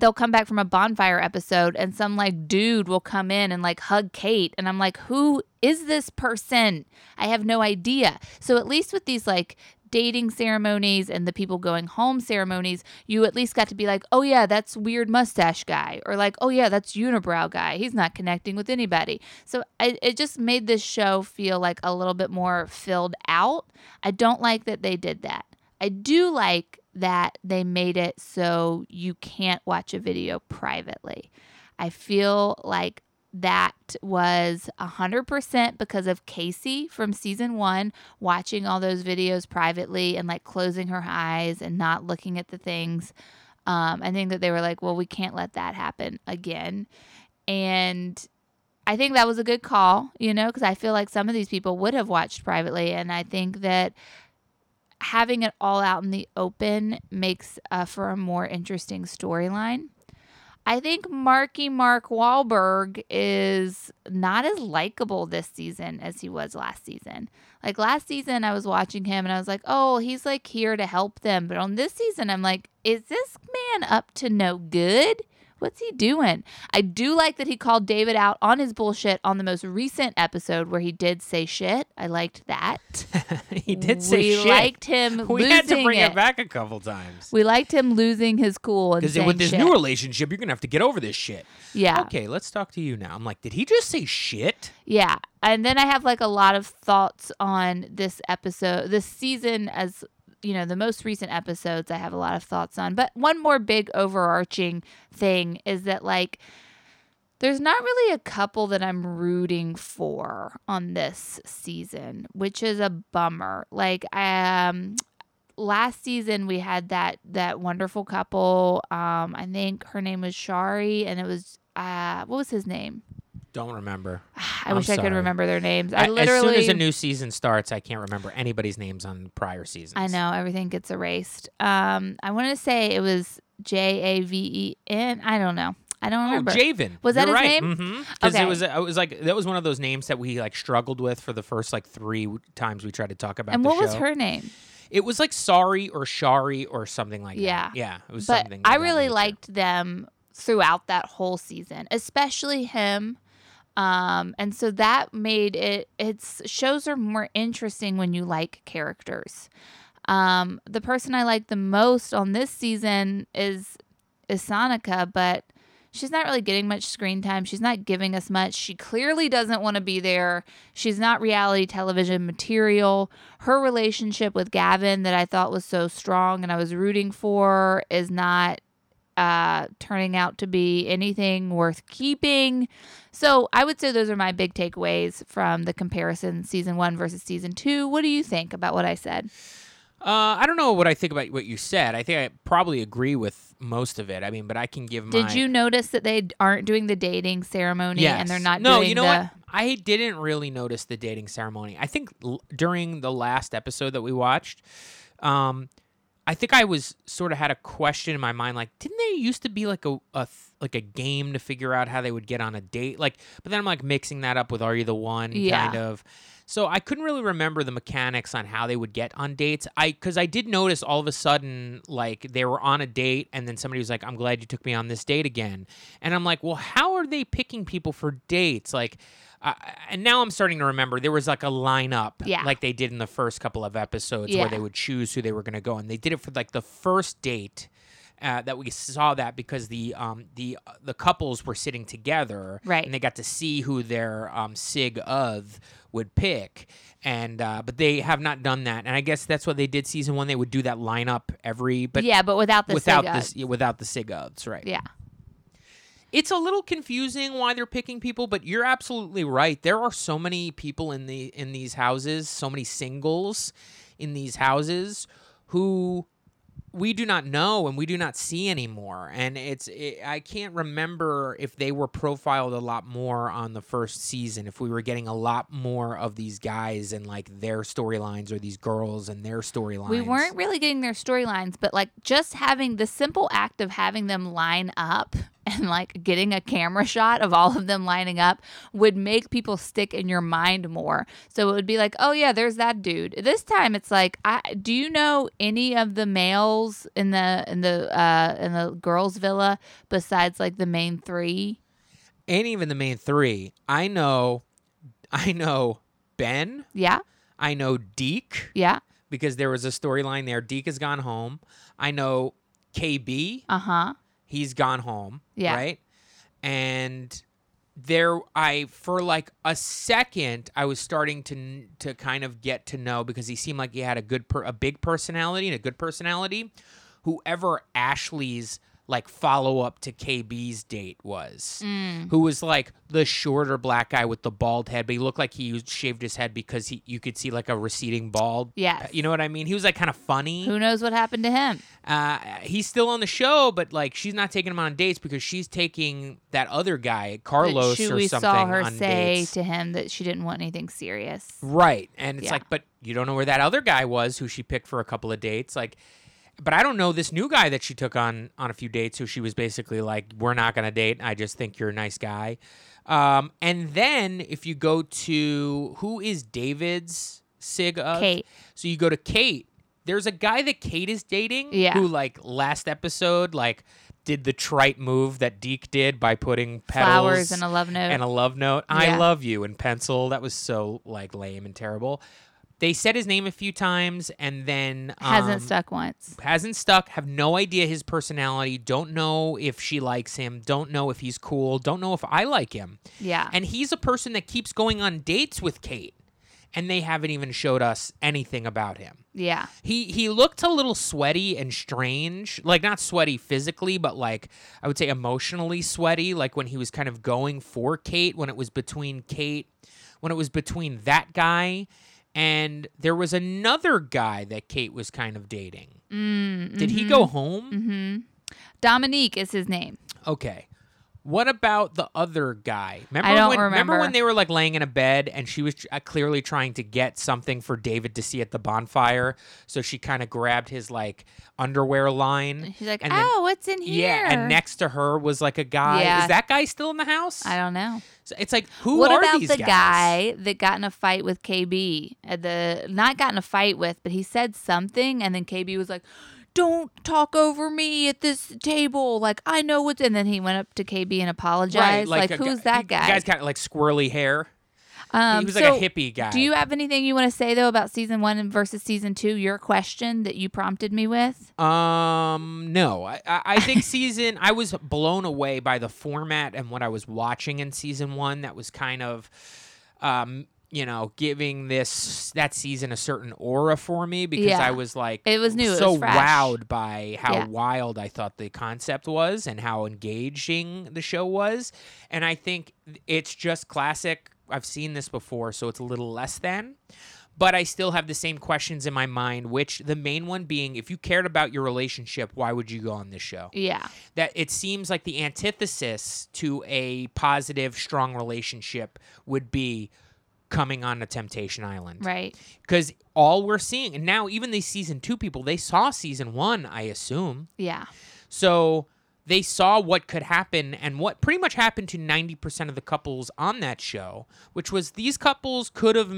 they'll come back from a bonfire episode and some like dude will come in and like hug Kate. And I'm like who is this person? I have no idea. So at least with these like dating ceremonies and the people going home ceremonies, you at least got to be like, "Oh yeah, that's weird mustache guy," or like, "Oh yeah, that's unibrow guy. He's not connecting with anybody." So I, it just made this show feel like a little bit more filled out. I don't like that they did that. I do like that they made it so you can't watch a video privately. I feel like that was 100% because of Casey from season one, watching all those videos privately and like closing her eyes and not looking at the things. Um, I think that they were like, well, we can't let that happen again. And I think that was a good call, you know, because I feel like some of these people would have watched privately. And I think that having it all out in the open makes uh, for a more interesting storyline. I think Marky Mark Wahlberg is not as likable this season as he was last season. Like last season, I was watching him and I was like, oh, he's like here to help them. But on this season, I'm like, is this man up to no good? What's he doing? I do like that he called David out on his bullshit on the most recent episode where he did say shit. I liked that. he did say shit. we shit. liked him we losing had to bring it. it. back a couple times. We liked him losing his cool Because with this shit. new relationship, you're gonna have to get over this shit. yeah, Okay, let's talk to you now. I'm like, did he just say shit? yeah. And then I have like a lot of thoughts on this episode, this season as you know, the most recent episodes I have a lot of thoughts on. But one more big overarching thing is that like there's not really a couple that I'm rooting for on this season, which is a bummer. Like um last season we had that that wonderful couple. Um I think her name was Shari and it was uh what was his name? Don't remember. I I'm wish I could remember their names. I, I- literally as soon as a new season starts, I can't remember anybody's names on prior seasons. I know everything gets erased. Um, I want to say it was J A V E N. I don't know. I don't Oh, remember. Javen. Was that You're his right. name? Mm-hmm. Because Okay. it was, it was like that was one of those names that we like struggled with for the first like three times we tried to talk about. and the what was show. her name? It was like sorry or shari or something like Yeah. that. Yeah, it was But something. I of that really nature. liked them throughout that whole season, especially him. Um, and so that made it. It's shows are more interesting when you like characters. Um, the person I like the most on this season is is Sonica, but she's not really getting much screen time. She's not giving us much. She clearly doesn't want to be there. She's not reality television material. Her relationship with Gavin, that I thought was so strong and I was rooting for, is not uh, turning out to be anything worth keeping. So I would say those are my big takeaways from the comparison season one versus season two. What do you think about what I said? Uh, I don't know what I think about what you said. I think I probably agree with most of it. I mean, but I can give my. Did you notice that they aren't doing the dating ceremony Yes. and they're not No, doing you know the what? I didn't really notice the dating ceremony. I think l- during the last episode that we watched, um, I think I was sort of had a question in my mind, like, didn't there used to be like a a, like a game to figure out how they would get on a date. Like, but then I'm like mixing that up with Are You the One Yeah. kind of. So I couldn't really remember the mechanics on how they would get on dates. I because I did notice all of a sudden like they were on a date and then somebody was like, "I'm glad you took me on this date again," and I'm like, "Well, how are they picking people for dates?" Like, uh, and now I'm starting to remember there was like a lineup, Yeah. like they did in the first couple of episodes Yeah. where they would choose who they were going to go, and they did it for like the first date. Uh, that we saw that because the um the the couples were sitting together Right. and they got to see who their um sig of would pick and uh but they have not done that and I guess that's what they did season one they would do that lineup every but yeah, but without the without sig this without the sig ofs right Yeah. It's a little confusing why they're picking people but you're absolutely right. There are so many people in the in these houses so many singles in these houses who we do not know and we do not see anymore. And it's it, i can't remember if they were profiled a lot more on the first season if we were getting a lot more of these guys and like their storylines or these girls and their storylines. We weren't really getting their storylines, but like just having the simple act of having them line up and like getting a camera shot of all of them lining up would make people stick in your mind more. So it would be like, oh yeah, there's that dude. This time it's like, I do you know any of the males in the in the uh in the girls' villa besides like the main three? and even the main three. I know i know ben. Yeah, i know deke. Yeah, because there was a storyline there. Deke has gone home. I know kb uh huh, he's gone home. Yeah. Right. And there, I for like a second, I was starting to to kind of get to know because he seemed like he had a good, per, a big personality and a good personality. Whoever Ashley's like follow up to KB's date was, Mm. who was like the shorter black guy with the bald head, but he looked like he shaved his head because he you could see like a receding bald. Yeah, You know what I mean? He was like kind of funny. Who knows what happened to him? Uh, he's still on the show, but like she's not taking him on dates because she's taking that other guy, Carlos she, or something, saw her on say dates. to him that she didn't want anything serious. right, and it's Yeah. like, but you don't know where that other guy was who she picked for a couple of dates, like. But I don't know this new guy that she took on on a few dates, who she was basically like, "We're not gonna date. I just think you're a nice guy." Um, and then if you go to who is David's sig of? Kate. So you go to Kate. There's a guy that Kate is dating Yeah. who like last episode like did the trite move that Deke did by putting petals Flowers and a love note. and a love note. I love you in pencil. That was so like lame and terrible. They said his name a few times and then Hasn't um, stuck once. hasn't stuck. Have no idea his personality. Don't know if she likes him. Don't know if he's cool. Don't know if i like him. Yeah. and he's a person that keeps going on dates with kate and they haven't even showed us anything about him. Yeah. he he looked a little sweaty and strange. Like not sweaty physically but like i would say emotionally sweaty. Like when he was kind of going for kate when it was between kate when it was between that guy and there was another guy that kate was kind of dating. Mm, did he go home? Hmm Dominique is his name. okay what about the other guy? Remember I don't when remember. when they were like laying in a bed and she was uh, clearly trying to get something for David to see at the bonfire, so she kind of grabbed his like underwear line. She's like, And then- oh, what's in here? Yeah, and next to her was like a guy. Yeah. Is that guy still in the house? I don't know. So it's like who what are about these the guys? guy that got in a fight with KB? At the not got in a fight with, but he said something, and then KB was like, "Don't talk over me at this table. Like I know what's." And then he went up to KB and apologized. Like, a who's guy- that guy? The guy's got like squirrely hair. um, he was like so a hippie guy. Do you have anything you want to say though about season one versus season two? Your question that you prompted me with. Um, no. I, I I think season. I was blown away by the format and what I was watching in season one. That was kind of, um, you know, giving this that season a certain aura for me because Yeah. I was like, It was new, it so was wowed by how Yeah. wild I thought the concept was and how engaging the show was, and I think it's just classic. I've seen this before, so it's a little less than but I still have the same questions in my mind, which the main one being if you cared about your relationship, why would you go on this show? Yeah. That it seems like the antithesis to a positive, strong relationship would be coming on a temptation island. Right. Because all we're seeing, and now even these season two people, they saw season one, I assume. Yeah. So they saw what could happen and what pretty much happened to 90% of the couples on that show, which was these couples could have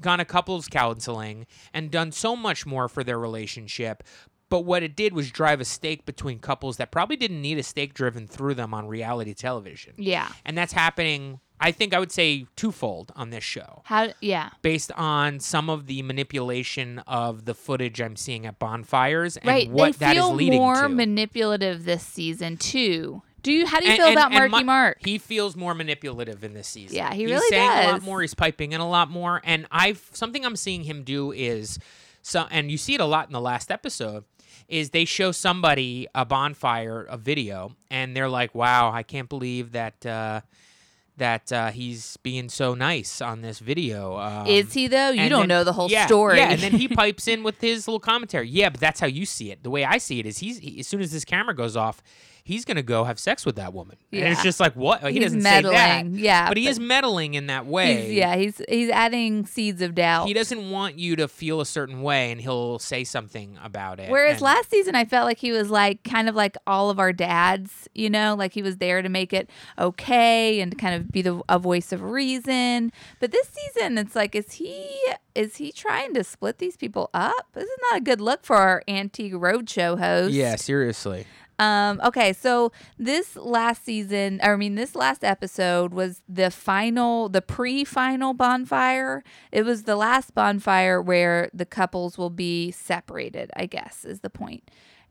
gone to couples counseling and done so much more for their relationship. But what it did was drive a stake between couples that probably didn't need a stake driven through them on reality television. Yeah. And that's happening, I think I would say twofold on this show How? Yeah. based on some of the manipulation of the footage I'm seeing at bonfires and right. what they that is feel leading more to. manipulative this season too. Do you? How do you And- feel and- about Marky Ma- Mark? He feels more manipulative in this season. Yeah, he He's really saying a lot more. He's piping in a lot more. And I've something I'm seeing him do is so, and you see it a lot in the last episode. Is they show somebody a bonfire, a video, and they're like, "Wow, I can't believe that." Uh, that uh, he's being so nice on this video. Um, Is he though? You don't then- know the whole yeah, story. Yeah, and then he pipes in with his little commentary. Yeah, but that's how you see it. The way I see it is he's he, as soon as this camera goes off, he's gonna go have sex with that woman. And it's just like what he He's doesn't say that. yeah, but he but is meddling in that way. He's, yeah, he's he's adding seeds of doubt. He doesn't want you to feel a certain way, and he'll say something about it. Whereas and- last season, I felt like he was like kind of like all of our dads, you know, like he was there to make it okay and kind of be the a voice of reason. But this season, it's like, is he is he trying to split these people up? This is not a good look for our antique roadshow host. yeah, seriously. Um, okay, so this last season, I mean, this last episode was the final, the pre final bonfire. It was the last bonfire where the couples will be separated, I guess, is the point.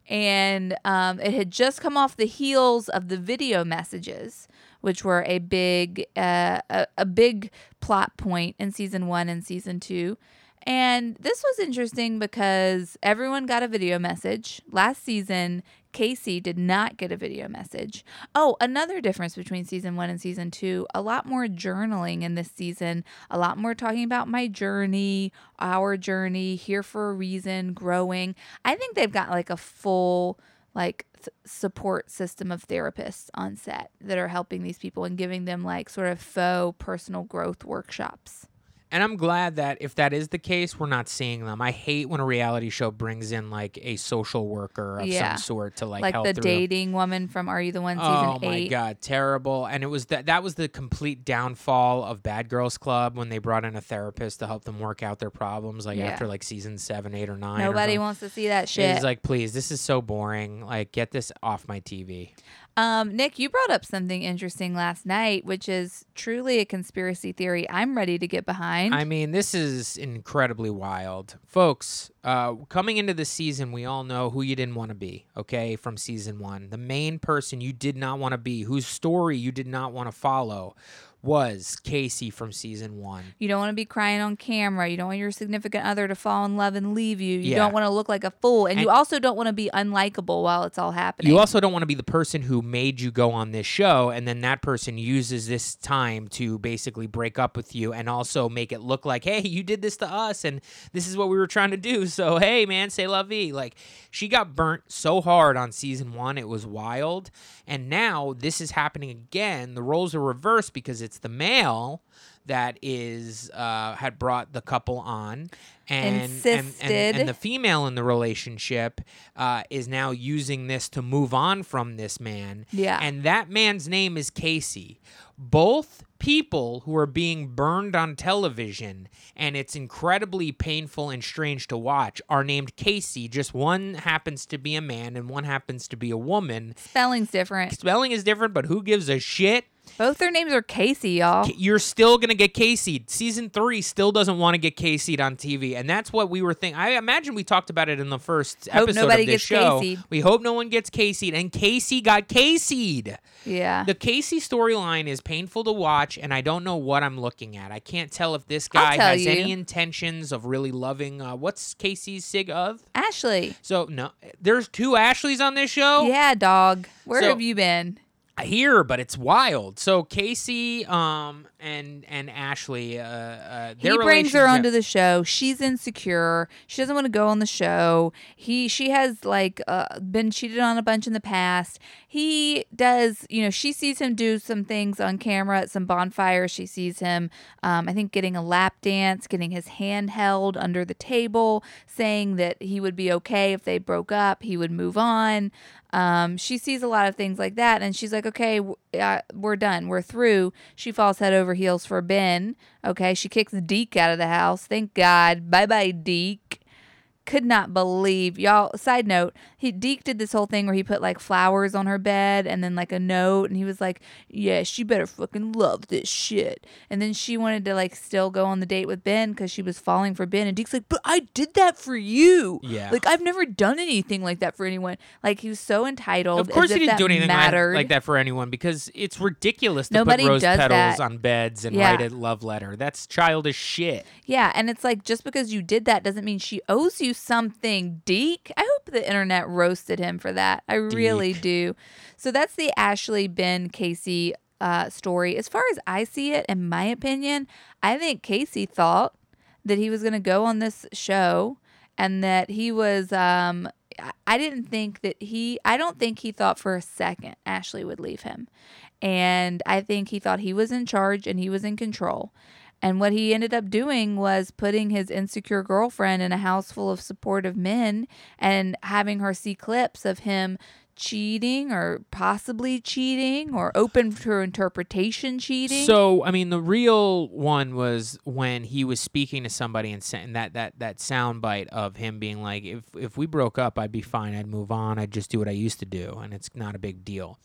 And um, it had just come off the heels of the video messages, which were a big, uh, a, a big plot point in season one and season two. And this was interesting because everyone got a video message. Last season, Casey did not get a video message. Oh, another difference between season one and season two a lot more journaling in this season, a lot more talking about my journey, our journey, here for a reason, growing. I think they've got like a full, like, th- support system of therapists on set that are helping these people and giving them like sort of faux personal growth workshops. And I'm glad that if that is the case, we're not seeing them. I hate when a reality show brings in like a social worker of Yeah. some sort to like, help them. Like, help the through. dating woman from Are You the One season Oh my eight. god, terrible! And it was that that was the complete downfall of Bad Girls Club when they brought in a therapist to help them work out their problems. Like Yeah. after like season seven, eight, or nine. Nobody something. wants to see that shit. It's like, please, this is so boring. Like, get this off my TV. Um, Nick, you brought up something interesting last night, which is truly a conspiracy theory I'm ready to get behind. I mean, this is incredibly wild. Folks, uh, coming into the season, we all know who you didn't want to be, okay, from season one. The main person you did not want to be, whose story you did not want to follow, was Casey from season one. you don't want to be crying on camera. You don't want your significant other to fall in love and leave you. You Yeah. don't want to look like a fool. And, you also don't want to be unlikable while it's all happening. You also don't want to be the person who made you go on this show, and then that person uses this time to basically break up with you and also make it look like, hey, you did this to us, and this is what we were trying to do. So, hey, man, say la vie. Like, she got burnt so hard on season one, it was wild. And now this is happening again. The roles are reversed because it's the male that is uh, had brought the couple on and and, and, and the female in the relationship uh, is now using this to move on from this man. Yeah. and that man's name is casey. Both people who are being burned on television and it's incredibly painful and strange to watch are named casey. Just one happens to be a man and one happens to be a woman. Spelling's different. spelling is different but who gives a shit Both their names are Casey, y'all. you're still gonna get Casey'd. Season three still doesn't want to get Casey'd on TV, and that's what we were thinking. I imagine we talked about it in the first Hope episode nobody of this gets show. Casey'd. We hope no one gets Casey'd, and Casey got Casey'd. Yeah. The Casey storyline is painful to watch, and I don't know what I'm looking at. I can't tell if this guy has you. any intentions of really loving. Uh, what's Casey's sig of? Ashley. So no, there's two Ashleys on this show. Yeah, dog. Where So- have you been? Hear, but it's wild. So Casey, um, and and Ashley, uh, uh He brings her onto the show. She's insecure. She doesn't want to go on the show. He she has like uh, been cheated on a bunch in the past. He does, you know, she sees him do some things on camera at some bonfires. She sees him um, I think getting a lap dance, getting his hand held under the table, saying that he would be okay if they broke up, he would move on. Um, she sees a lot of things like that, and she's like, "Okay, uh, we're done. We're through." She falls head over heels for Ben. Okay, she kicks Deke out of the house. Thank God. Bye bye, Deke. Could not believe y'all. Side note: He Deke did this whole thing where he put like flowers on her bed and then like a note, and he was like, "Yeah, she better fucking love this shit." And then she wanted to like still go on the date with Ben because she was falling for Ben, and Deke's like, "But I did that for you." Yeah. Like I've never done anything like that for anyone. Like he was so entitled. Of course, he didn't do anything like, mattered. like that for anyone because it's ridiculous to Nobody put rose does petals that. on beds and Yeah. write a love letter. That's childish shit. Yeah, and it's like just because you did that doesn't mean she owes you something, Deke. I hope the internet roasted him for that. I really do. So that's the Ashley Ben Casey uh, story. As far as I see it, in my opinion, I think Casey thought that he was going to go on this show and that he was. Um, I- I didn't think that he. I don't think he thought for a second Ashley would leave him, and I think he thought he was in charge and he was in control. And what he ended up doing was putting his insecure girlfriend in a house full of supportive men and having her see clips of him cheating or possibly cheating or open to interpretation cheating. So, I mean, the real one was when he was speaking to somebody and saying that that that sound bite of him being like, "If if we broke up, I'd be fine. I'd move on. I'd just do what I used to do, and it's not a big deal."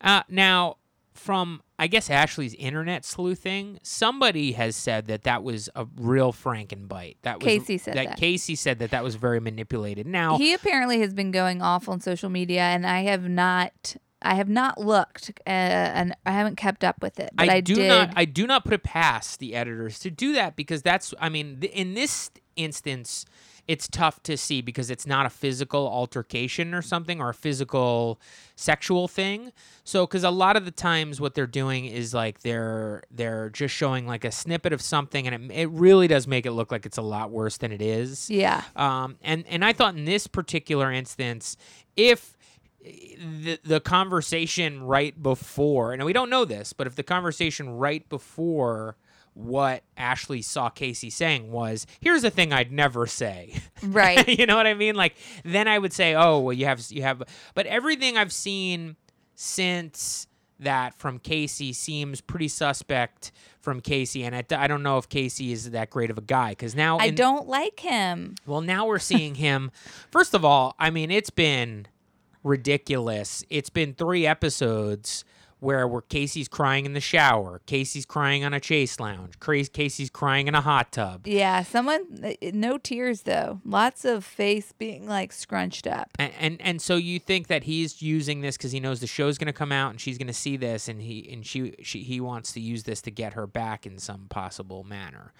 Uh, now, from I guess Ashley's internet sleuthing, somebody has said that that was a real Frankenbite. That was Casey said that. Casey said that that was very manipulated. Now, he apparently has been going off on social media and I have not I have not looked uh, and I haven't kept up with it. But I, do did not I do not put it past the editors to do that because that's I mean th- in this instance it's tough to see because it's not a physical altercation or something or a physical sexual thing. So cuz a lot of the times what they're doing is like they're they're just showing like a snippet of something and it, it really does make it look like it's a lot worse than it is. Yeah. Um, and and I thought in this particular instance, if the the conversation right before, and we don't know this, but if the conversation right before what Ashley saw Casey saying was, "Here's a thing I'd never say." Right. you know what I mean? Like then I would say, "Oh, well, you have you have," but everything I've seen since that from Casey seems pretty suspect from Casey, and I, I don't know if Casey is that great of a guy because now I in- don't like him. well, now we're seeing him. First of all, I mean, it's been ridiculous. It's been three episodes where where Casey's crying in the shower, Casey's crying on a chase lounge, Casey's crying in a hot tub. Yeah, someone uh, no tears though. Lots of face being like scrunched up. And, and and so you think that he's using this because he knows the show's going to come out and she's going to see this and he and she, she he wants to use this to get her back in some possible manner.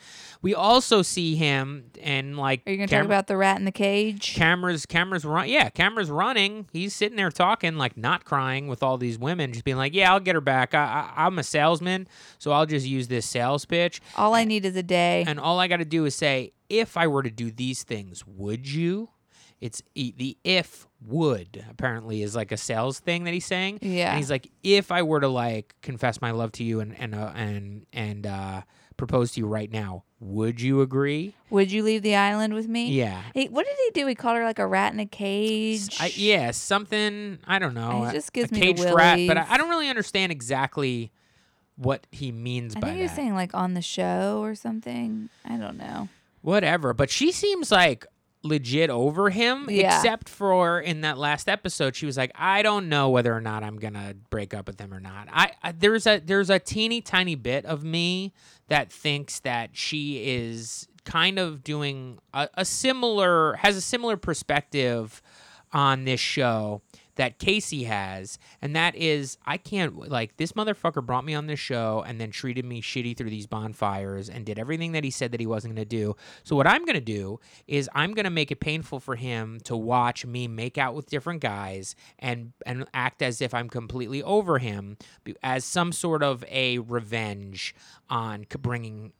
We also see him and like Are you going to talk about the rat in the cage? cameras cameras run yeah cameras running he's sitting there talking like not crying with all these women just being like yeah i'll get her back I, I, i'm a salesman so i'll just use this sales pitch All I need is a day. and all i got to do is say if i were to do these things would you it's the if would apparently is like a sales thing that he's saying Yeah. and he's like if i were to like confess my love to you and and uh, and and uh propose to you right now would you agree Would you leave the island with me? yeah Hey, what did he do? He called her like a rat in a cage. I, yeah, something I don't know. It just gives a me the rat, but I. I don't really understand exactly what he means I by think he was that. saying like on the show or something. I don't know. Whatever, but she seems like legit over him, Yeah. except for in that last episode, she was like, "I don't know whether or not I'm gonna break up with him or not." I, I there's a there's a teeny tiny bit of me that thinks that she is kind of doing a, a similar has a similar perspective on this show that Casey has, and that is I can't like this motherfucker brought me on this show and then treated me shitty through these bonfires and did everything that he said that he wasn't going to do. So what I'm going to do is I'm going to make it painful for him to watch me make out with different guys and and act as if I'm completely over him as some sort of a revenge on bringing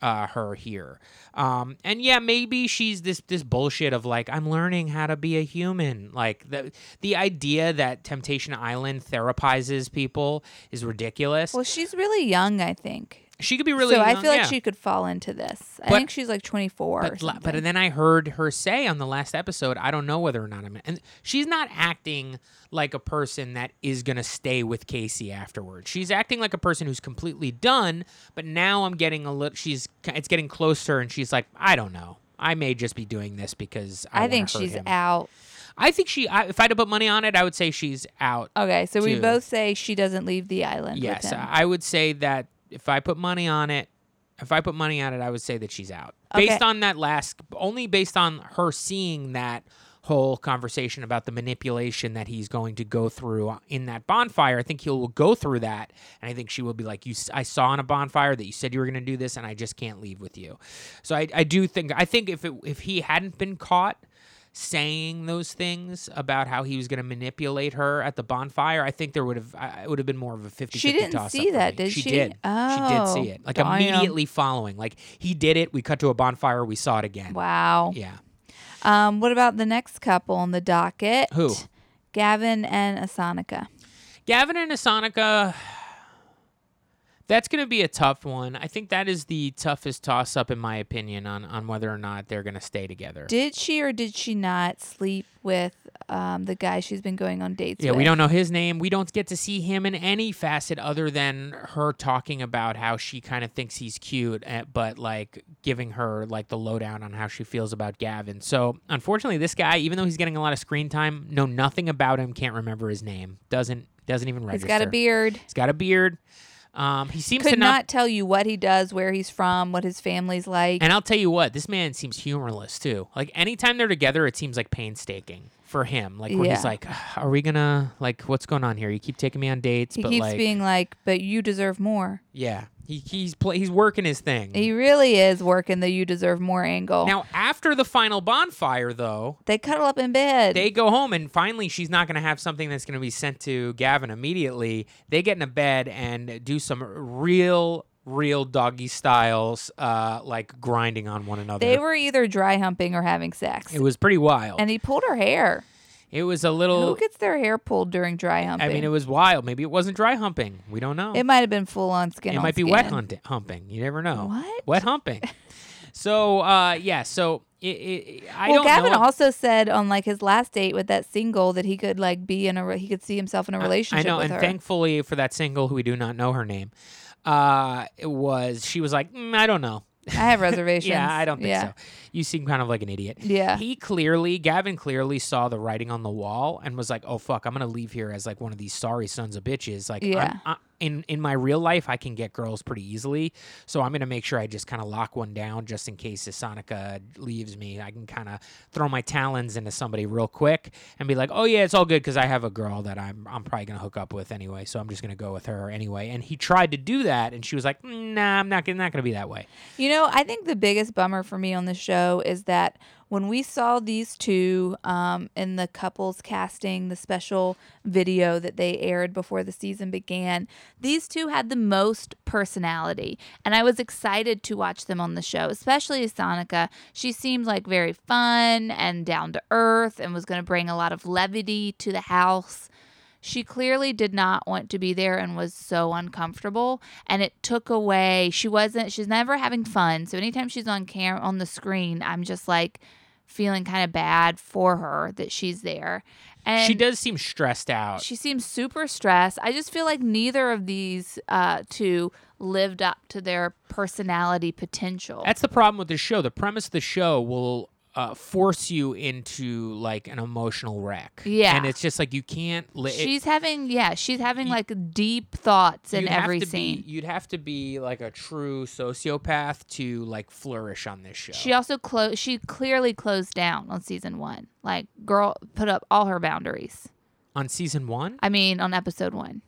uh, her here. Um, and yeah, maybe she's this this bullshit of like I'm learning how to be a human. Like the the idea that Temptation Island therapizes people is ridiculous. Well, she's really young, I think. She could be really. so I feel like yeah. she could fall into this. I think she's like 24 or But, la- something. but then I heard her say on the last episode, I don't know whether or not I'm. And she's not acting like a person that is gonna stay with Casey afterwards. She's acting like a person who's completely done. But now I'm getting a little. She's. It's getting closer, and she's like, I don't know. I may just be doing this because I, I think she's him." out. I think she. I, if I had to put money on it, I would say she's out. Okay, so we both say she doesn't leave the island. Yes, with him. I would say that if I put money on it, if I put money on it, I would say that she's out. Okay. Based on that last, only based on her seeing that whole conversation about the manipulation that he's going to go through in that bonfire. I think he'll go through that, and I think she will be like, "You, I saw on a bonfire that you said you were going to do this, and I just can't leave with you." So I, I do think, I think if it, if he hadn't been caught saying those things about how he was going to manipulate her at the bonfire, I think there would have it would have been more of a 50 She didn't see that, did she? she? did. she did Oh, see it. Like immediately following. Like he did it, we cut to a bonfire, we saw it again. Wow. Yeah. Um, what about the next couple on the docket? Who? Gavin and Asanika. Gavin and Asonica that's going to be a tough one. I think that is the toughest toss up in my opinion on on whether or not they're going to stay together. Did she or did she not sleep with um, the guy she's been going on dates with? Yeah, with? we don't know his name. We don't get to see him in any facet other than her talking about how she kind of thinks he's cute, eh, but like giving her like the lowdown on how she feels about Gavin. So unfortunately, this guy, even though he's getting a lot of screen time, know nothing about him, can't remember his name, doesn't doesn't even register. He's got a beard. He's got a beard. Um, he seems Could to not tell you what he does, where he's from, what his family's like. And I'll tell you what, this man seems humorless too. Like anytime they're together, it seems like painstaking for him. Like where he's like, ah, "Are we gonna like what's going on here? You keep taking me on dates, he but keeps like, being like, "But you deserve more." yeah, he, he's play, he's working his thing. He really is working the "you deserve more" angle. now after the final bonfire, though, they cuddle up in bed. they go home and finally she's not gonna have something that's gonna be sent to Gavin immediately. They get in a bed and do some real. Real doggy styles, uh, like grinding on one another. They were either dry humping or having sex. it was pretty wild. and he pulled her hair. it was a little. Who gets their hair pulled during dry humping? I mean, it was wild. Maybe it wasn't dry humping. We don't know. It might have been full on skin. It on might be skin. wet hunt- humping. You never know. What? Wet humping. so uh, yeah. So it, it, I well, don't Gavin know. also said on like his last date with that single that he could like be in a re- he could see himself in a relationship I know, with and her. thankfully for that single, who we do not know her name, uh, it was she was like, "Mm, I don't know. I have reservations. Yeah, I don't think yeah. so. You seem kind of like an idiot. Yeah. He clearly, Gavin clearly saw the writing on the wall and was like, "Oh fuck, I'm gonna leave here as like one of these sorry sons of bitches." Like, I'm- Yeah. I, in in my real life, I can get girls pretty easily, so I'm gonna make sure I just kind of lock one down just in case Sonica leaves me. I can kind of throw my talons into somebody real quick and be like, "Oh yeah, it's all good because I have a girl that I'm I'm probably gonna hook up with anyway, so I'm just gonna go with her anyway." And he tried to do that, and she was like, mm, "Nah, I'm not gonna not gonna be that way." You know, I think the biggest bummer for me on this show is that when we saw these two um, in the couples casting, the special video that they aired before the season began, these two had the most personality. And I was excited to watch them on the show, especially Sonica. She seemed like very fun and down to earth and was going to bring a lot of levity to the house she clearly did not want to be there and was so uncomfortable and it took away she wasn't she's never having fun so anytime she's on camera on the screen i'm just like feeling kind of bad for her that she's there and she does seem stressed out. she seems super stressed i just feel like neither of these uh two lived up to their personality potential That's the problem with the show. The premise of the show will uh, force you into like an emotional wreck. Yeah. and it's just like you can't. Li- it- she's having yeah she's having like deep thoughts in every scene Be, you'd have to be like a true sociopath to like flourish on this show. She also closed. She clearly closed down on season one. Like, girl put up all her boundaries. on season one, I mean, on episode one,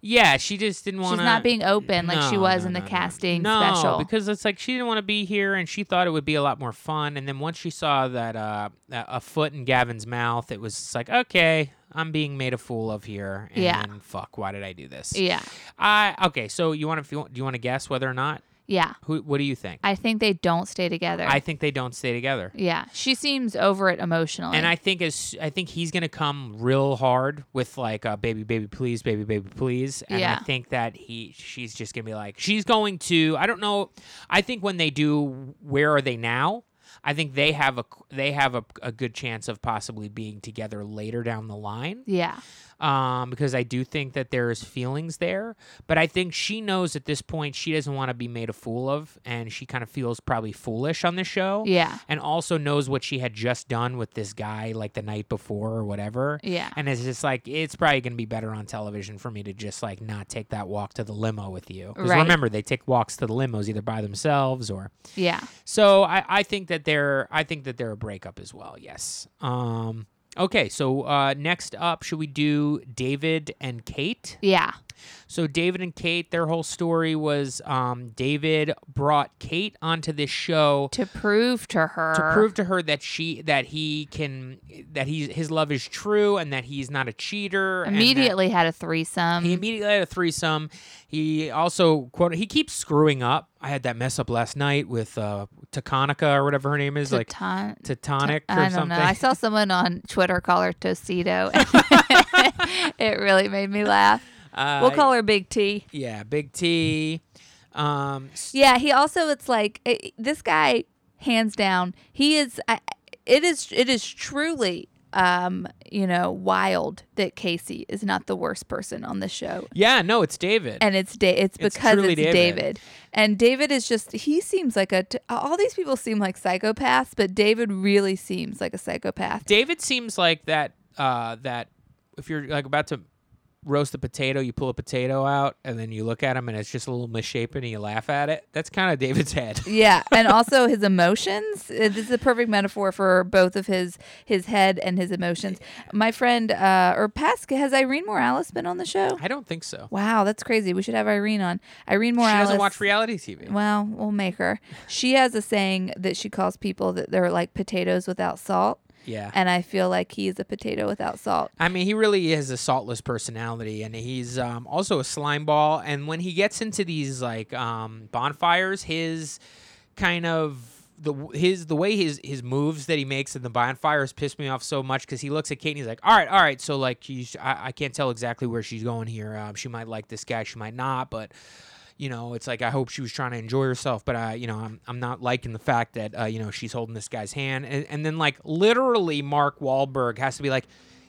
yeah, she just didn't want. she's not being open like she was in the casting no, special. because it's like she didn't want to be here, and she thought it would be a lot more fun. And then once she saw that uh, a a foot in Gavin's mouth, it was just like, okay, I'm being made a fool of here. And Yeah. then, fuck, why did I do this? yeah, I okay. So you want to do you want to guess whether or not? Yeah. Who? What do you think? I think they don't stay together. I think they don't stay together. yeah. She seems over it emotionally. And I think as I think he's gonna come real hard with like uh, baby baby please baby baby please and Yeah. I think that he she's just gonna be like she's going to I don't know I think when they do where are they now I think they have a they have a, a good chance of possibly being together later down the line yeah. Um, because I do think that there's feelings there. But I think she knows at this point she doesn't want to be made a fool of, and she kind of feels probably foolish on the show. Yeah. And also knows what she had just done with this guy like the night before or whatever. Yeah. And it's just like it's probably gonna be better on television for me to just like not take that walk to the limo with you. Because Right. remember, they take walks to the limos either by themselves or Yeah. so I, I think that they're I think that they're a breakup as well. Yes. Um. Okay. So uh, next up, should we do David and Kate? Yeah. So David and Kate, their whole story was um, David brought Kate onto this show To prove to her. to prove to her that she that he can that he his love is true and that he's not a cheater. and immediately had a threesome. he immediately had a threesome. He also quote he keeps screwing up. I had that mess up last night with uh Takanika or whatever her name is, like Titanic or I don't something. know. I saw someone on Twitter call her Tostito. it really made me laugh. Uh, We'll call her Big T. yeah, Big T. Um, Yeah, he also it's like eh, this guy hands down. He is I, it is it is truly um, you know, wild that Casey is not the worst person on the show. yeah, no, it's David. And it's da- it's It's because truly it's David. David. And David is just he seems like a t- all these people seem like psychopaths, but David really seems like a psychopath. David seems like that. Uh, that if you're like about to roast a potato, you pull a potato out and then you look at him and it's just a little misshapen and you laugh at it. That's kind of David's head. Yeah, and also his emotions. Uh, This is a perfect metaphor for both of his his head and his emotions. My friend, uh, or past, has Irene Morales been on the show? I don't think so. Wow, that's crazy. We should have Irene on. Irene She Morales. doesn't watch reality TV. Well, we'll make her. She has a saying that she calls people that they're like potatoes without salt, Yeah. and I feel like he's a potato without salt. I mean, he really is a saltless personality, and he's um, also a slime ball. And when he gets into these like um, bonfires, his kind of the his the way his his moves that he makes in the bonfires piss me off so much because he looks at Kate and he's like, "All right, all right, so like, she's, I, I can't tell exactly where she's going here. Um, she might like this guy, she might not, but." You know, it's like I hope she was trying to enjoy herself, but I, you know, I'm, I'm not liking the fact that uh, you know she's holding this guy's hand, and, and then like literally Mark Walberg has to be like,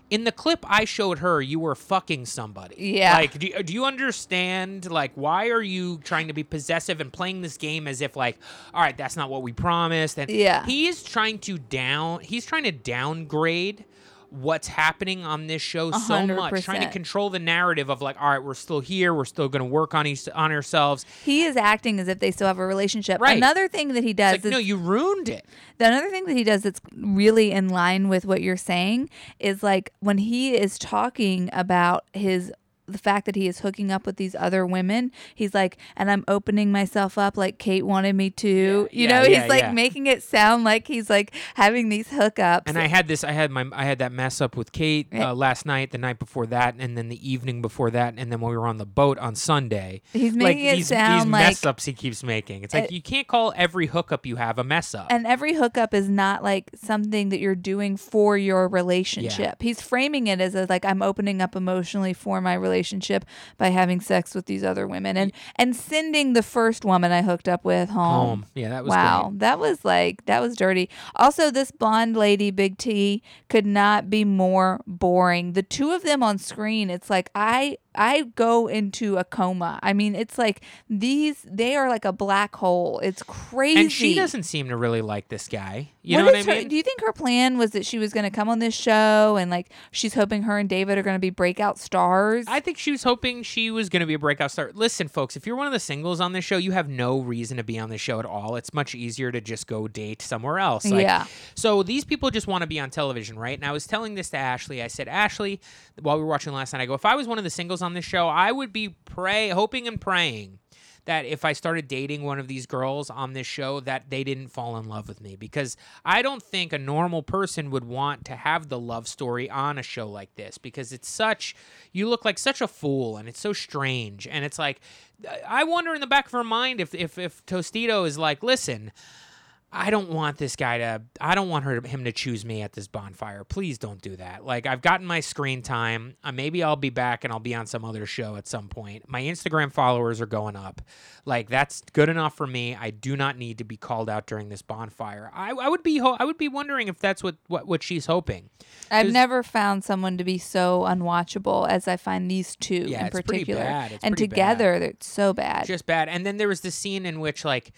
in the clip I showed her, you were fucking somebody. Yeah. Like, do you, do you understand? Like, why are you trying to be possessive and playing this game as if, like, all right, that's not what we promised? And Yeah. he is trying to down. He's trying to downgrade what's happening on this show A so much, trying to control the narrative of like, all right, we're still here, we're still going to work on each, on ourselves. He is acting as if they still have a relationship. Right. Another thing that he does like, is no, you ruined it. The another thing that he does that's really in line with what you're saying is like when he is talking about his the fact that he is hooking up with these other women, he's like, and I'm opening myself up like Kate wanted me to. Yeah, you know, yeah, he's like making it sound like he's like having these hookups. And I had this, I had my, I had that mess up with Kate uh, last night, the night before that, and then the evening before that, and then when we were on the boat on Sunday. He's like making it these, sound these like mess ups he keeps making. It's like Uh, you can't call every hookup you have a mess up. and every hookup is not like something that you're doing for your relationship. He's framing it as a, like I'm opening up emotionally for my relationship by having sex with these other women and and sending the first woman I hooked up with home. Home, yeah, that was wow, great. that was like that was dirty. Also, this blonde lady, Big T, could not be more boring. The two of them on screen, it's like I I go into a coma. I mean, it's like these they are like a black hole. It's crazy. And she doesn't seem to really like this guy. You What know what I her- mean? do you think her plan was that she was going to come on this show and like she's hoping her and David are going to be breakout stars? I think she was hoping she was going to be a breakout star. Listen, folks, if you're one of the singles on this show, you have no reason to be on this show at all. It's much easier to just go date somewhere else. Like, Yeah. So these people just want to be on television, right? And I was telling this to Ashley. I said, Ashley, while we were watching last night, I go, if I was one of the singles on this show, I would be pray, hoping and praying that if I started dating one of these girls on this show, that they didn't fall in love with me because I don't think a normal person would want to have the love story on a show like this because it's such you look like such a fool and it's so strange and it's like I wonder in the back of her mind if if if Tostito is like, listen. I don't want this guy to. I don't want her him to choose me at this bonfire. Please don't do that. Like I've gotten my screen time. Uh, maybe I'll be back and I'll be on some other show at some point. My Instagram followers are going up. Like that's good enough for me. I do not need to be called out during this bonfire. I, I would be. Ho- I would be wondering if that's what what, what she's hoping. I've never found someone to be so unwatchable as I find these two Yeah, in it's particular. It's and pretty bad. together, they're so bad. just bad. And then there was the scene in which like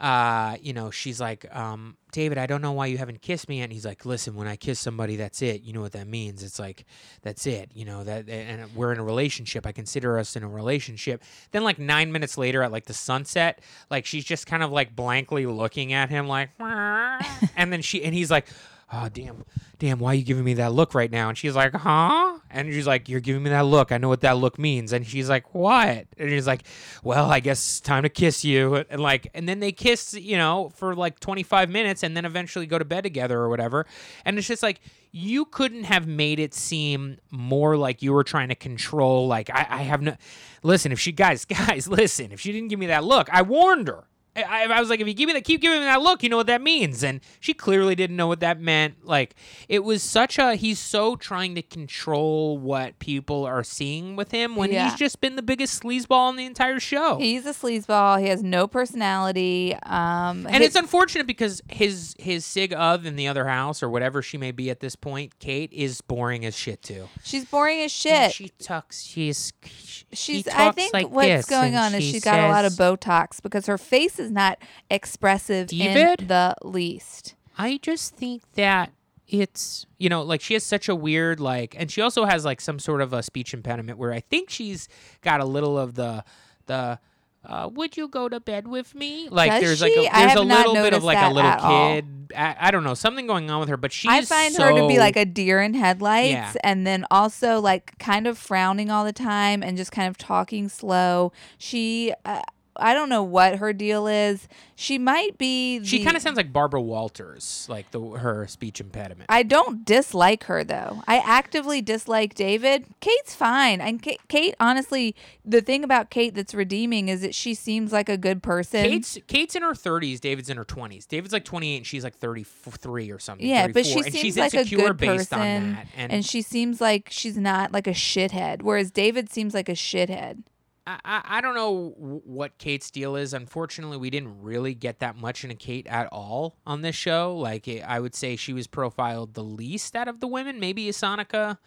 uh, you know, she's like, um, David, I don't know why you haven't kissed me. And he's like, listen, when I kiss somebody, that's it. You know what that means? It's like, that's it. You know, that, and we're in a relationship. I consider us in a relationship. Then, like, nine minutes later at like the sunset, like, she's just kind of like blankly looking at him, like, and then she, and he's like, oh, damn, damn, why are you giving me that look right now? And she's like, huh? And she's like, you're giving me that look. I know what that look means. And she's like, what? And he's like, well, I guess it's time to kiss you. And like, and then they kiss, you know, for like 25 minutes and then eventually go to bed together or whatever. And it's just like, you couldn't have made it seem more like you were trying to control. Like, I, I have no, listen, if she, guys, guys, listen, if she didn't give me that look, I warned her. I, I was like, if you give me that, keep giving me that look, you know what that means. And she clearly didn't know what that meant. Like, it was such a, he's so trying to control what people are seeing with him when Yeah. he's just been the biggest sleazeball in the entire show. He's a sleazeball. He has no personality. Um, and it's unfortunate because his his sig of in the other house or whatever she may be at this point, Kate is boring as shit too. she's boring as And shit. She talks. She's. She She's. I think like what's going on is she she's got a lot of Botox because her face is not expressive David? in the least. I just think that it's you know like she has such a weird like and she also has like some sort of a speech impediment where I think she's got a little of the the uh, would you go to bed with me? Like Does there's like she? a, I there's a little bit of like a little kid. I, I don't know something going on with her, but she's I find her to be like a deer in headlights Yeah. and then also like kind of frowning all the time and just kind of talking slow. She, uh, I don't know what her deal is. She might be. She kind of sounds like Barbara Walters, like the her speech impediment. I don't dislike her though. I actively dislike David. Kate's fine. And Kate, Kate, honestly, the thing about Kate that's redeeming is that she seems like a good person. Kate's Kate's in her 30s, David's in her 20s. David's like 28 and she's like 33 or something. yeah, but 34, she and seems she's like a insecure good based person, on that. And, and she seems like she's not like a shithead. Whereas David seems like a shithead. I, I don't know what Kate's deal is. Unfortunately, we didn't really get that much into Kate at all on this show. Like, I would say she was profiled the least out of the women. Maybe Asonica,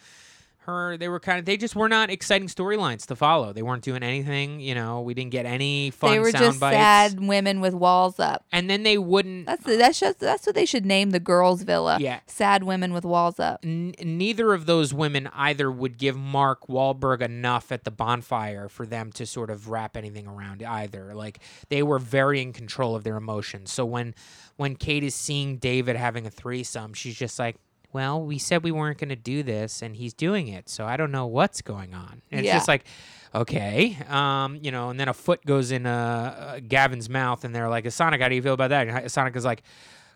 her, they were kind of, they just were not exciting storylines to follow. They weren't doing anything. You know, we didn't get any fun they were sound just bites. sad women with walls up. And then they wouldn't. That's that's just that's what they should name the girls' villa. Yeah. sad women with walls up. N- neither of those women either would give Mark Walberg enough at the bonfire for them to sort of wrap anything around either. Like they were very in control of their emotions. So when when Kate is seeing David having a threesome, she's just like, "Well, we said we weren't going to do this, and he's doing it. So I don't know what's going on." And it's just like. Okay, um, you know, and then a foot goes in uh, uh, Gavin's mouth, and they're like, "Sonic, how do you feel about that?" And Sonic is like,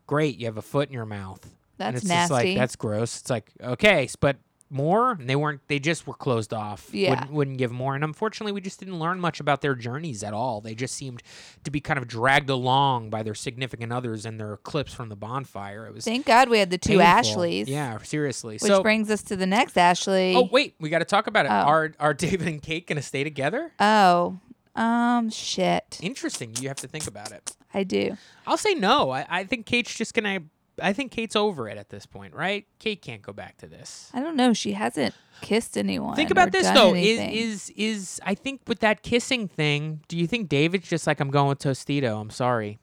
"Great, you have a foot in your mouth." and That's it's just like nasty. that's gross. It's like okay, but more. And they weren't. They just were closed off. Yeah. wouldn't, wouldn't give more. And unfortunately, we just didn't learn much about their journeys at all. They just seemed to be kind of dragged along by their significant others and their clips from the bonfire. It was Thank God we had the two painful. Ashleys. Yeah, seriously. Which so. brings us to the next Ashley. Oh wait, we got to talk about it. Oh. Are are David and Kate gonna stay together? Oh, um, shit. Interesting. You have to think about it. I do. I'll say no. I, I think Kate's just gonna. I think Kate's over it at this point, right? Kate can't go back to this. I don't know. She hasn't kissed anyone. Think about this though. anything. Is is is I think with that kissing thing, do you think David's just like I'm going with Tostito? I'm sorry.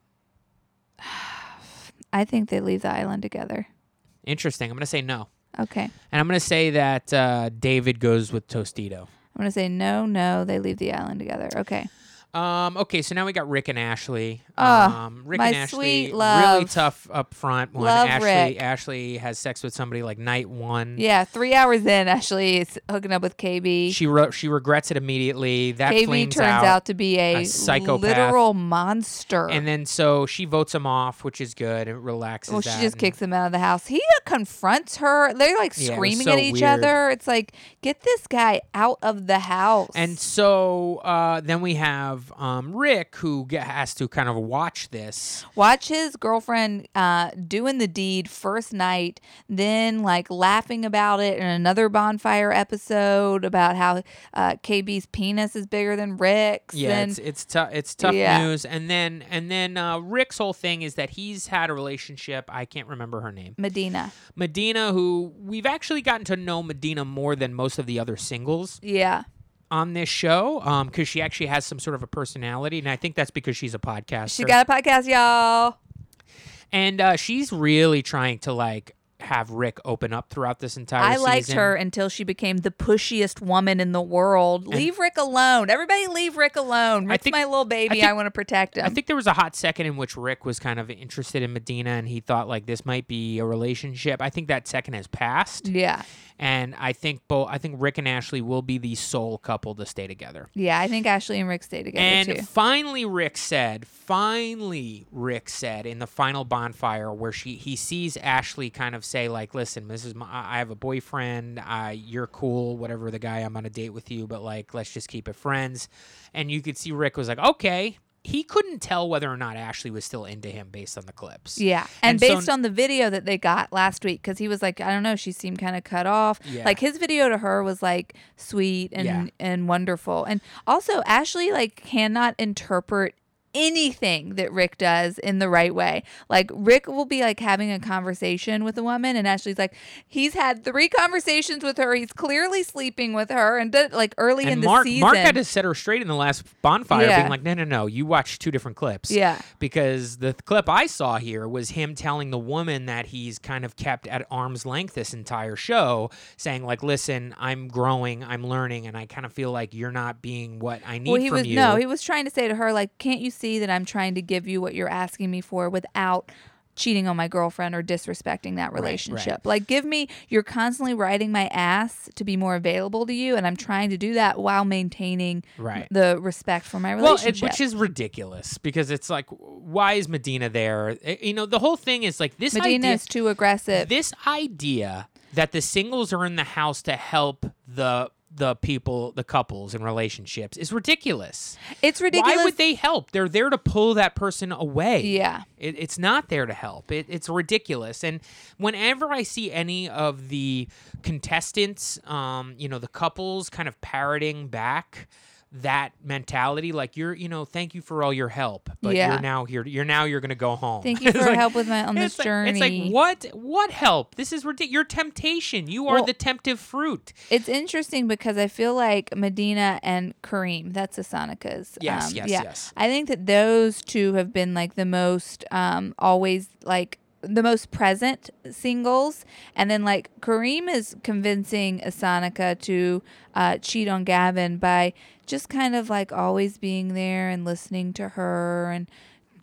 I think they leave the island together. Interesting. I'm gonna say no, Okay. and I'm gonna say that uh, David goes with Tostito. I'm gonna say no, no. They leave the island together. Okay. Um, okay, so now we got Rick and Ashley. Ah, um, Rick my and Ashley, sweet really tough up front. When Love Ashley Rick. Ashley has sex with somebody like night one. Yeah, three hours in, Ashley is hooking up with KB. She wrote. She regrets it immediately. That KB flames turns out, out, to be a, a psychopath. literal monster. and then so she votes him off, which is good. It relaxes. well, she that, just and- kicks him out of the house. He confronts her. They're like Yeah, it was screaming so at each weird. other. It's like, get this guy out of the house. And so uh, then we have um, Rick, who ge- has to kind of watch this. watch his girlfriend uh, doing the deed first night, then like laughing about it in another bonfire episode about how uh, KB's penis is bigger than Rick's. Yeah, and it's it's tough. It's tough Yeah. news. And then and then uh, Rick's whole thing is that he's had a relationship. I can't remember her name, Medina. Medina. Who we've actually gotten to know Medina more than most of the other singles Yeah. On this show, because she actually has some sort of a personality, and I think that's because she's a podcaster. She got a podcast, y'all. and uh, she's really trying to like have Rick open up throughout this entire. I liked season. her until she became the pushiest woman in the world. leave Rick alone. Everybody leave Rick alone. Rick's think- my little baby. think- I want to protect him. I think there was a hot second in which Rick was kind of interested in Medina and he thought like this might be a relationship. I think that second has passed. yeah. And I think both I think Rick and Ashley will be the sole couple to stay together. Yeah, I think Ashley and Rick stay together And too. finally Rick said, finally Rick said in the final bonfire where she he sees Ashley kind of say like, "Listen, this is my I have a boyfriend. I you're cool, whatever the guy I'm on a date with you, but like let's just keep it friends." And you could see Rick was like, "Okay." He couldn't tell whether or not Ashley was still into him based on the clips. Yeah. And, And so- based on the video that they got last week, because he was like, I don't know, she seemed kind of cut off. Yeah. Like his video to her was like sweet and, Yeah. and wonderful. And also, Ashley like cannot interpret anything that Rick does in the right way. Like Rick will be like having a conversation with a woman and Ashley's like he's had three conversations with her. He's clearly sleeping with her and did, like early in And the Mark, season. Mark had to set her straight in the last bonfire, Yeah. being like, "No, no, no! You watched two different clips." Yeah. Because the clip I saw here was him telling the woman that he's kind of kept at arm's length this entire show, saying like, "Listen, I'm growing, I'm learning, and I kind of feel like you're not being what I need well, he from was you." no, he was trying to say to her like, "Can't you see that I'm trying to give you what you're asking me for without cheating on my girlfriend or disrespecting that right. relationship? Like, give me. You're constantly riding my ass to be more available to you, and I'm trying to do that while maintaining Right. the respect for my Well, relationship. it, which is ridiculous because it's like, why is Medina there? Eh, You know, the whole thing is like this Medina idea. is too aggressive. this idea that the singles are in the house to help the the people, the couples in relationships is ridiculous. it's ridiculous. Why would they help? They're there to pull that person away. Yeah. It, it's not there to help. It, it's ridiculous. And whenever I see any of the contestants, um, you know, the couples kind of parroting back that mentality, like you're, you know, thank you for all your help, but Yeah. you're now here. You're now you're gonna go home. Thank you for like- help with my on this like, journey. It's like what? What help? This is ridiculous. Your temptation. You are Well- the temptive fruit. It's interesting because I feel like Medina and Kareem, that's Asanika's. Yes, um, yes, yeah. yes. I think that those two have been like the most um, always like the most present singles. And then like Kareem is convincing Asanika to uh, cheat on Gavin by just kind of like always being there and listening to her and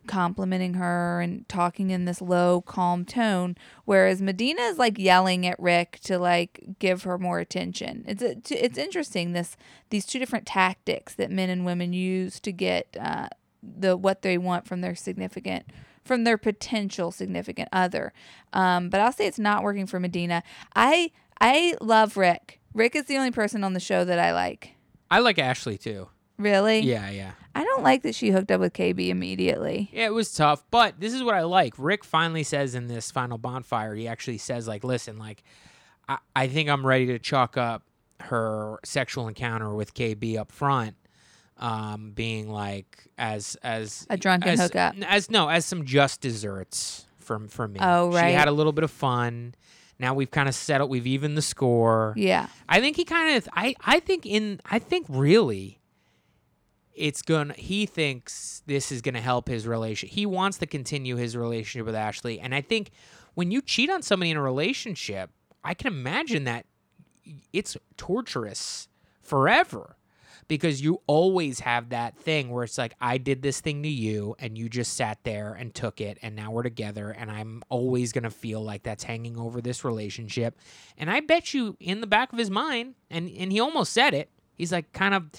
complimenting her and talking in this low calm tone whereas medina is like yelling at rick to like give her more attention it's it's interesting this these two different tactics that men and women use to get uh, the what they want from their significant from their potential significant other um, but i'll say it's not working for medina i i love rick rick is the only person on the show that i like I like Ashley too. really Yeah, yeah. i don't like that she hooked up with kb immediately Yeah, it was tough, but this is what I like. Rick finally says in this final bonfire, he actually says, like, listen, like, I, I think I'm ready to chalk up her sexual encounter with KB up front, um, being like as as A drunken as, hookup. as no as some just desserts from for me. Oh, right. She had a little bit of fun. Now we've kind of settled. We've evened the score. yeah I think he kind of I I think in I think really it's gonna he thinks this is gonna help his relation. He wants to continue his relationship with Ashley. And I think when you cheat on somebody in a relationship, I can imagine that it's torturous forever. Because you always have that thing where it's like I did this thing to you and you just sat there and took it and now we're together and I'm always going to feel like that's hanging over this relationship. And I bet you in the back of his mind and and he almost said it. He's like kind of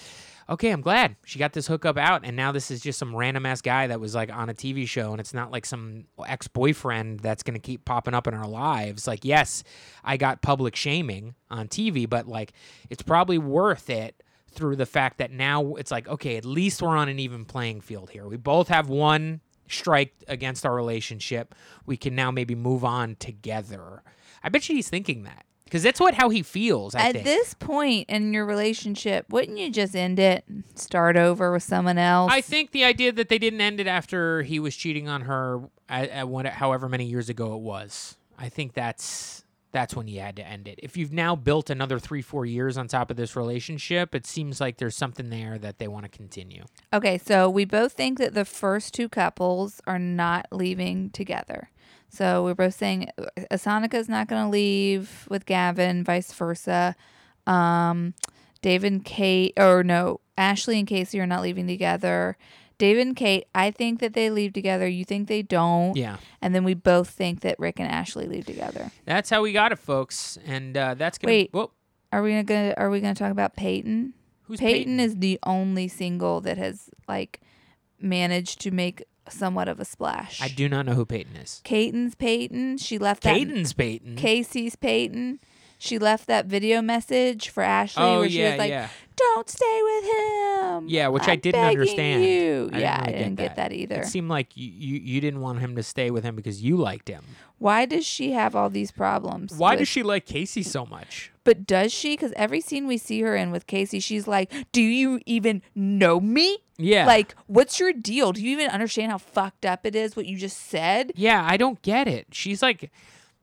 okay, I'm glad she got this hookup out, and now this is just some random ass guy that was like on a TV show, and it's not like some ex boyfriend that's gonna keep popping up in our lives. Like, yes, I got public shaming on TV, but like, it's probably worth it through the fact that now it's like, okay, at least we're on an even playing field here. We both have one strike against our relationship. We can now maybe move on together. I bet you he's thinking that because that's what how he feels. I At think. this point in your relationship, wouldn't you just end it, start over with someone else? I think the idea that they didn't end it after he was cheating on her at, at what, however many years ago it was. I think that's that's when you had to end it. If you've now built another three, four years on top of this relationship, it seems like there's something there that they want to continue. Okay, so we both think that the first two couples are not leaving together. So we're both saying Asanika's not going to leave with Gavin, vice versa. Um, David and Kate, or no, Ashley and Casey are not leaving together. David and Kate, I think that they leave together. You think they don't. Yeah, And then we both think that Rick and Ashley leave together. that's how we got it, folks. And uh, that's gonna. Wait. Whoa, Are we gonna Are we gonna talk about Peyton? who's Peyton, is the only single that has like managed to make somewhat of a splash. I do not know who Peyton is. Caden's Peyton. She left that. Peyton's Peyton. Casey's Peyton. She left that video message for Ashley oh where she yeah, was like, yeah. "Don't stay with him." Yeah, which I I'm didn't understand. You. I didn't yeah, really I didn't get that. that either. It seemed like you, you you didn't want him to stay with him because you liked him. Why does she have all these problems? Why with- does she like Casey so much? But does she? Because every scene we see her in with Casey, she's like, "Do you even know me? Yeah. Like, what's your deal? Do you even understand how fucked up it is? What you just said?" Yeah, I don't get it. She's like,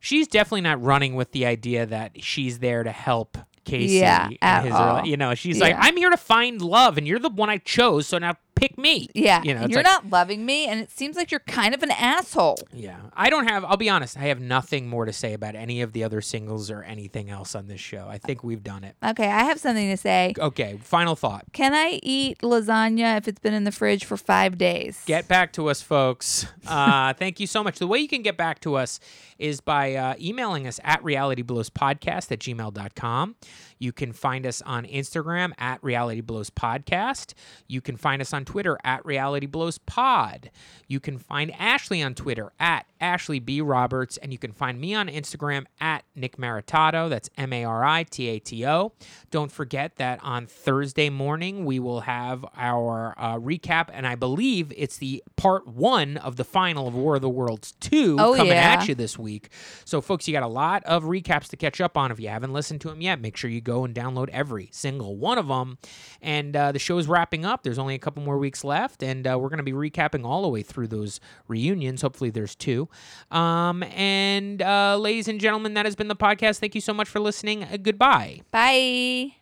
she's definitely not running with the idea that she's there to help Casey. Yeah, at his, all. You know, she's like, I'm here to find love, and you're the one I chose, so now pick me. Yeah, You know, you're like- not loving me, and it seems like you're kind of an asshole. Yeah, I don't have. I'll be honest. I have nothing more to say about any of the other singles or anything else on this show. I think we've done it. Okay, I have something to say. Okay, final thought. Can I eat lasagna if it's been in the fridge for five days? Get back to us, folks. Uh, thank you so much. The way you can get back to us is by uh, emailing us at realityblowspodcast at gmail.com. You can find us on Instagram at Reality Blows Podcast. You can find us on Twitter at Reality Blows Pod. You can find Ashley on Twitter at Ashley B. Roberts. And you can find me on Instagram at Nick Maritato. That's M A R I T A T O. Don't forget that on Thursday morning, we will have our uh, recap. And I believe it's the part one of the final of War of the Worlds 2 Oh, coming yeah. at you this week. So, folks, you got a lot of recaps to catch up on. If you haven't listened to them yet, make sure you go and download every single one of them. And uh, the show is wrapping up. There's only a couple more weeks left, and uh, we're going to be recapping all the way through those reunions. Hopefully, there's two. Um, and, uh, ladies and gentlemen, that has been the podcast. Thank you so much for listening. Goodbye. Bye.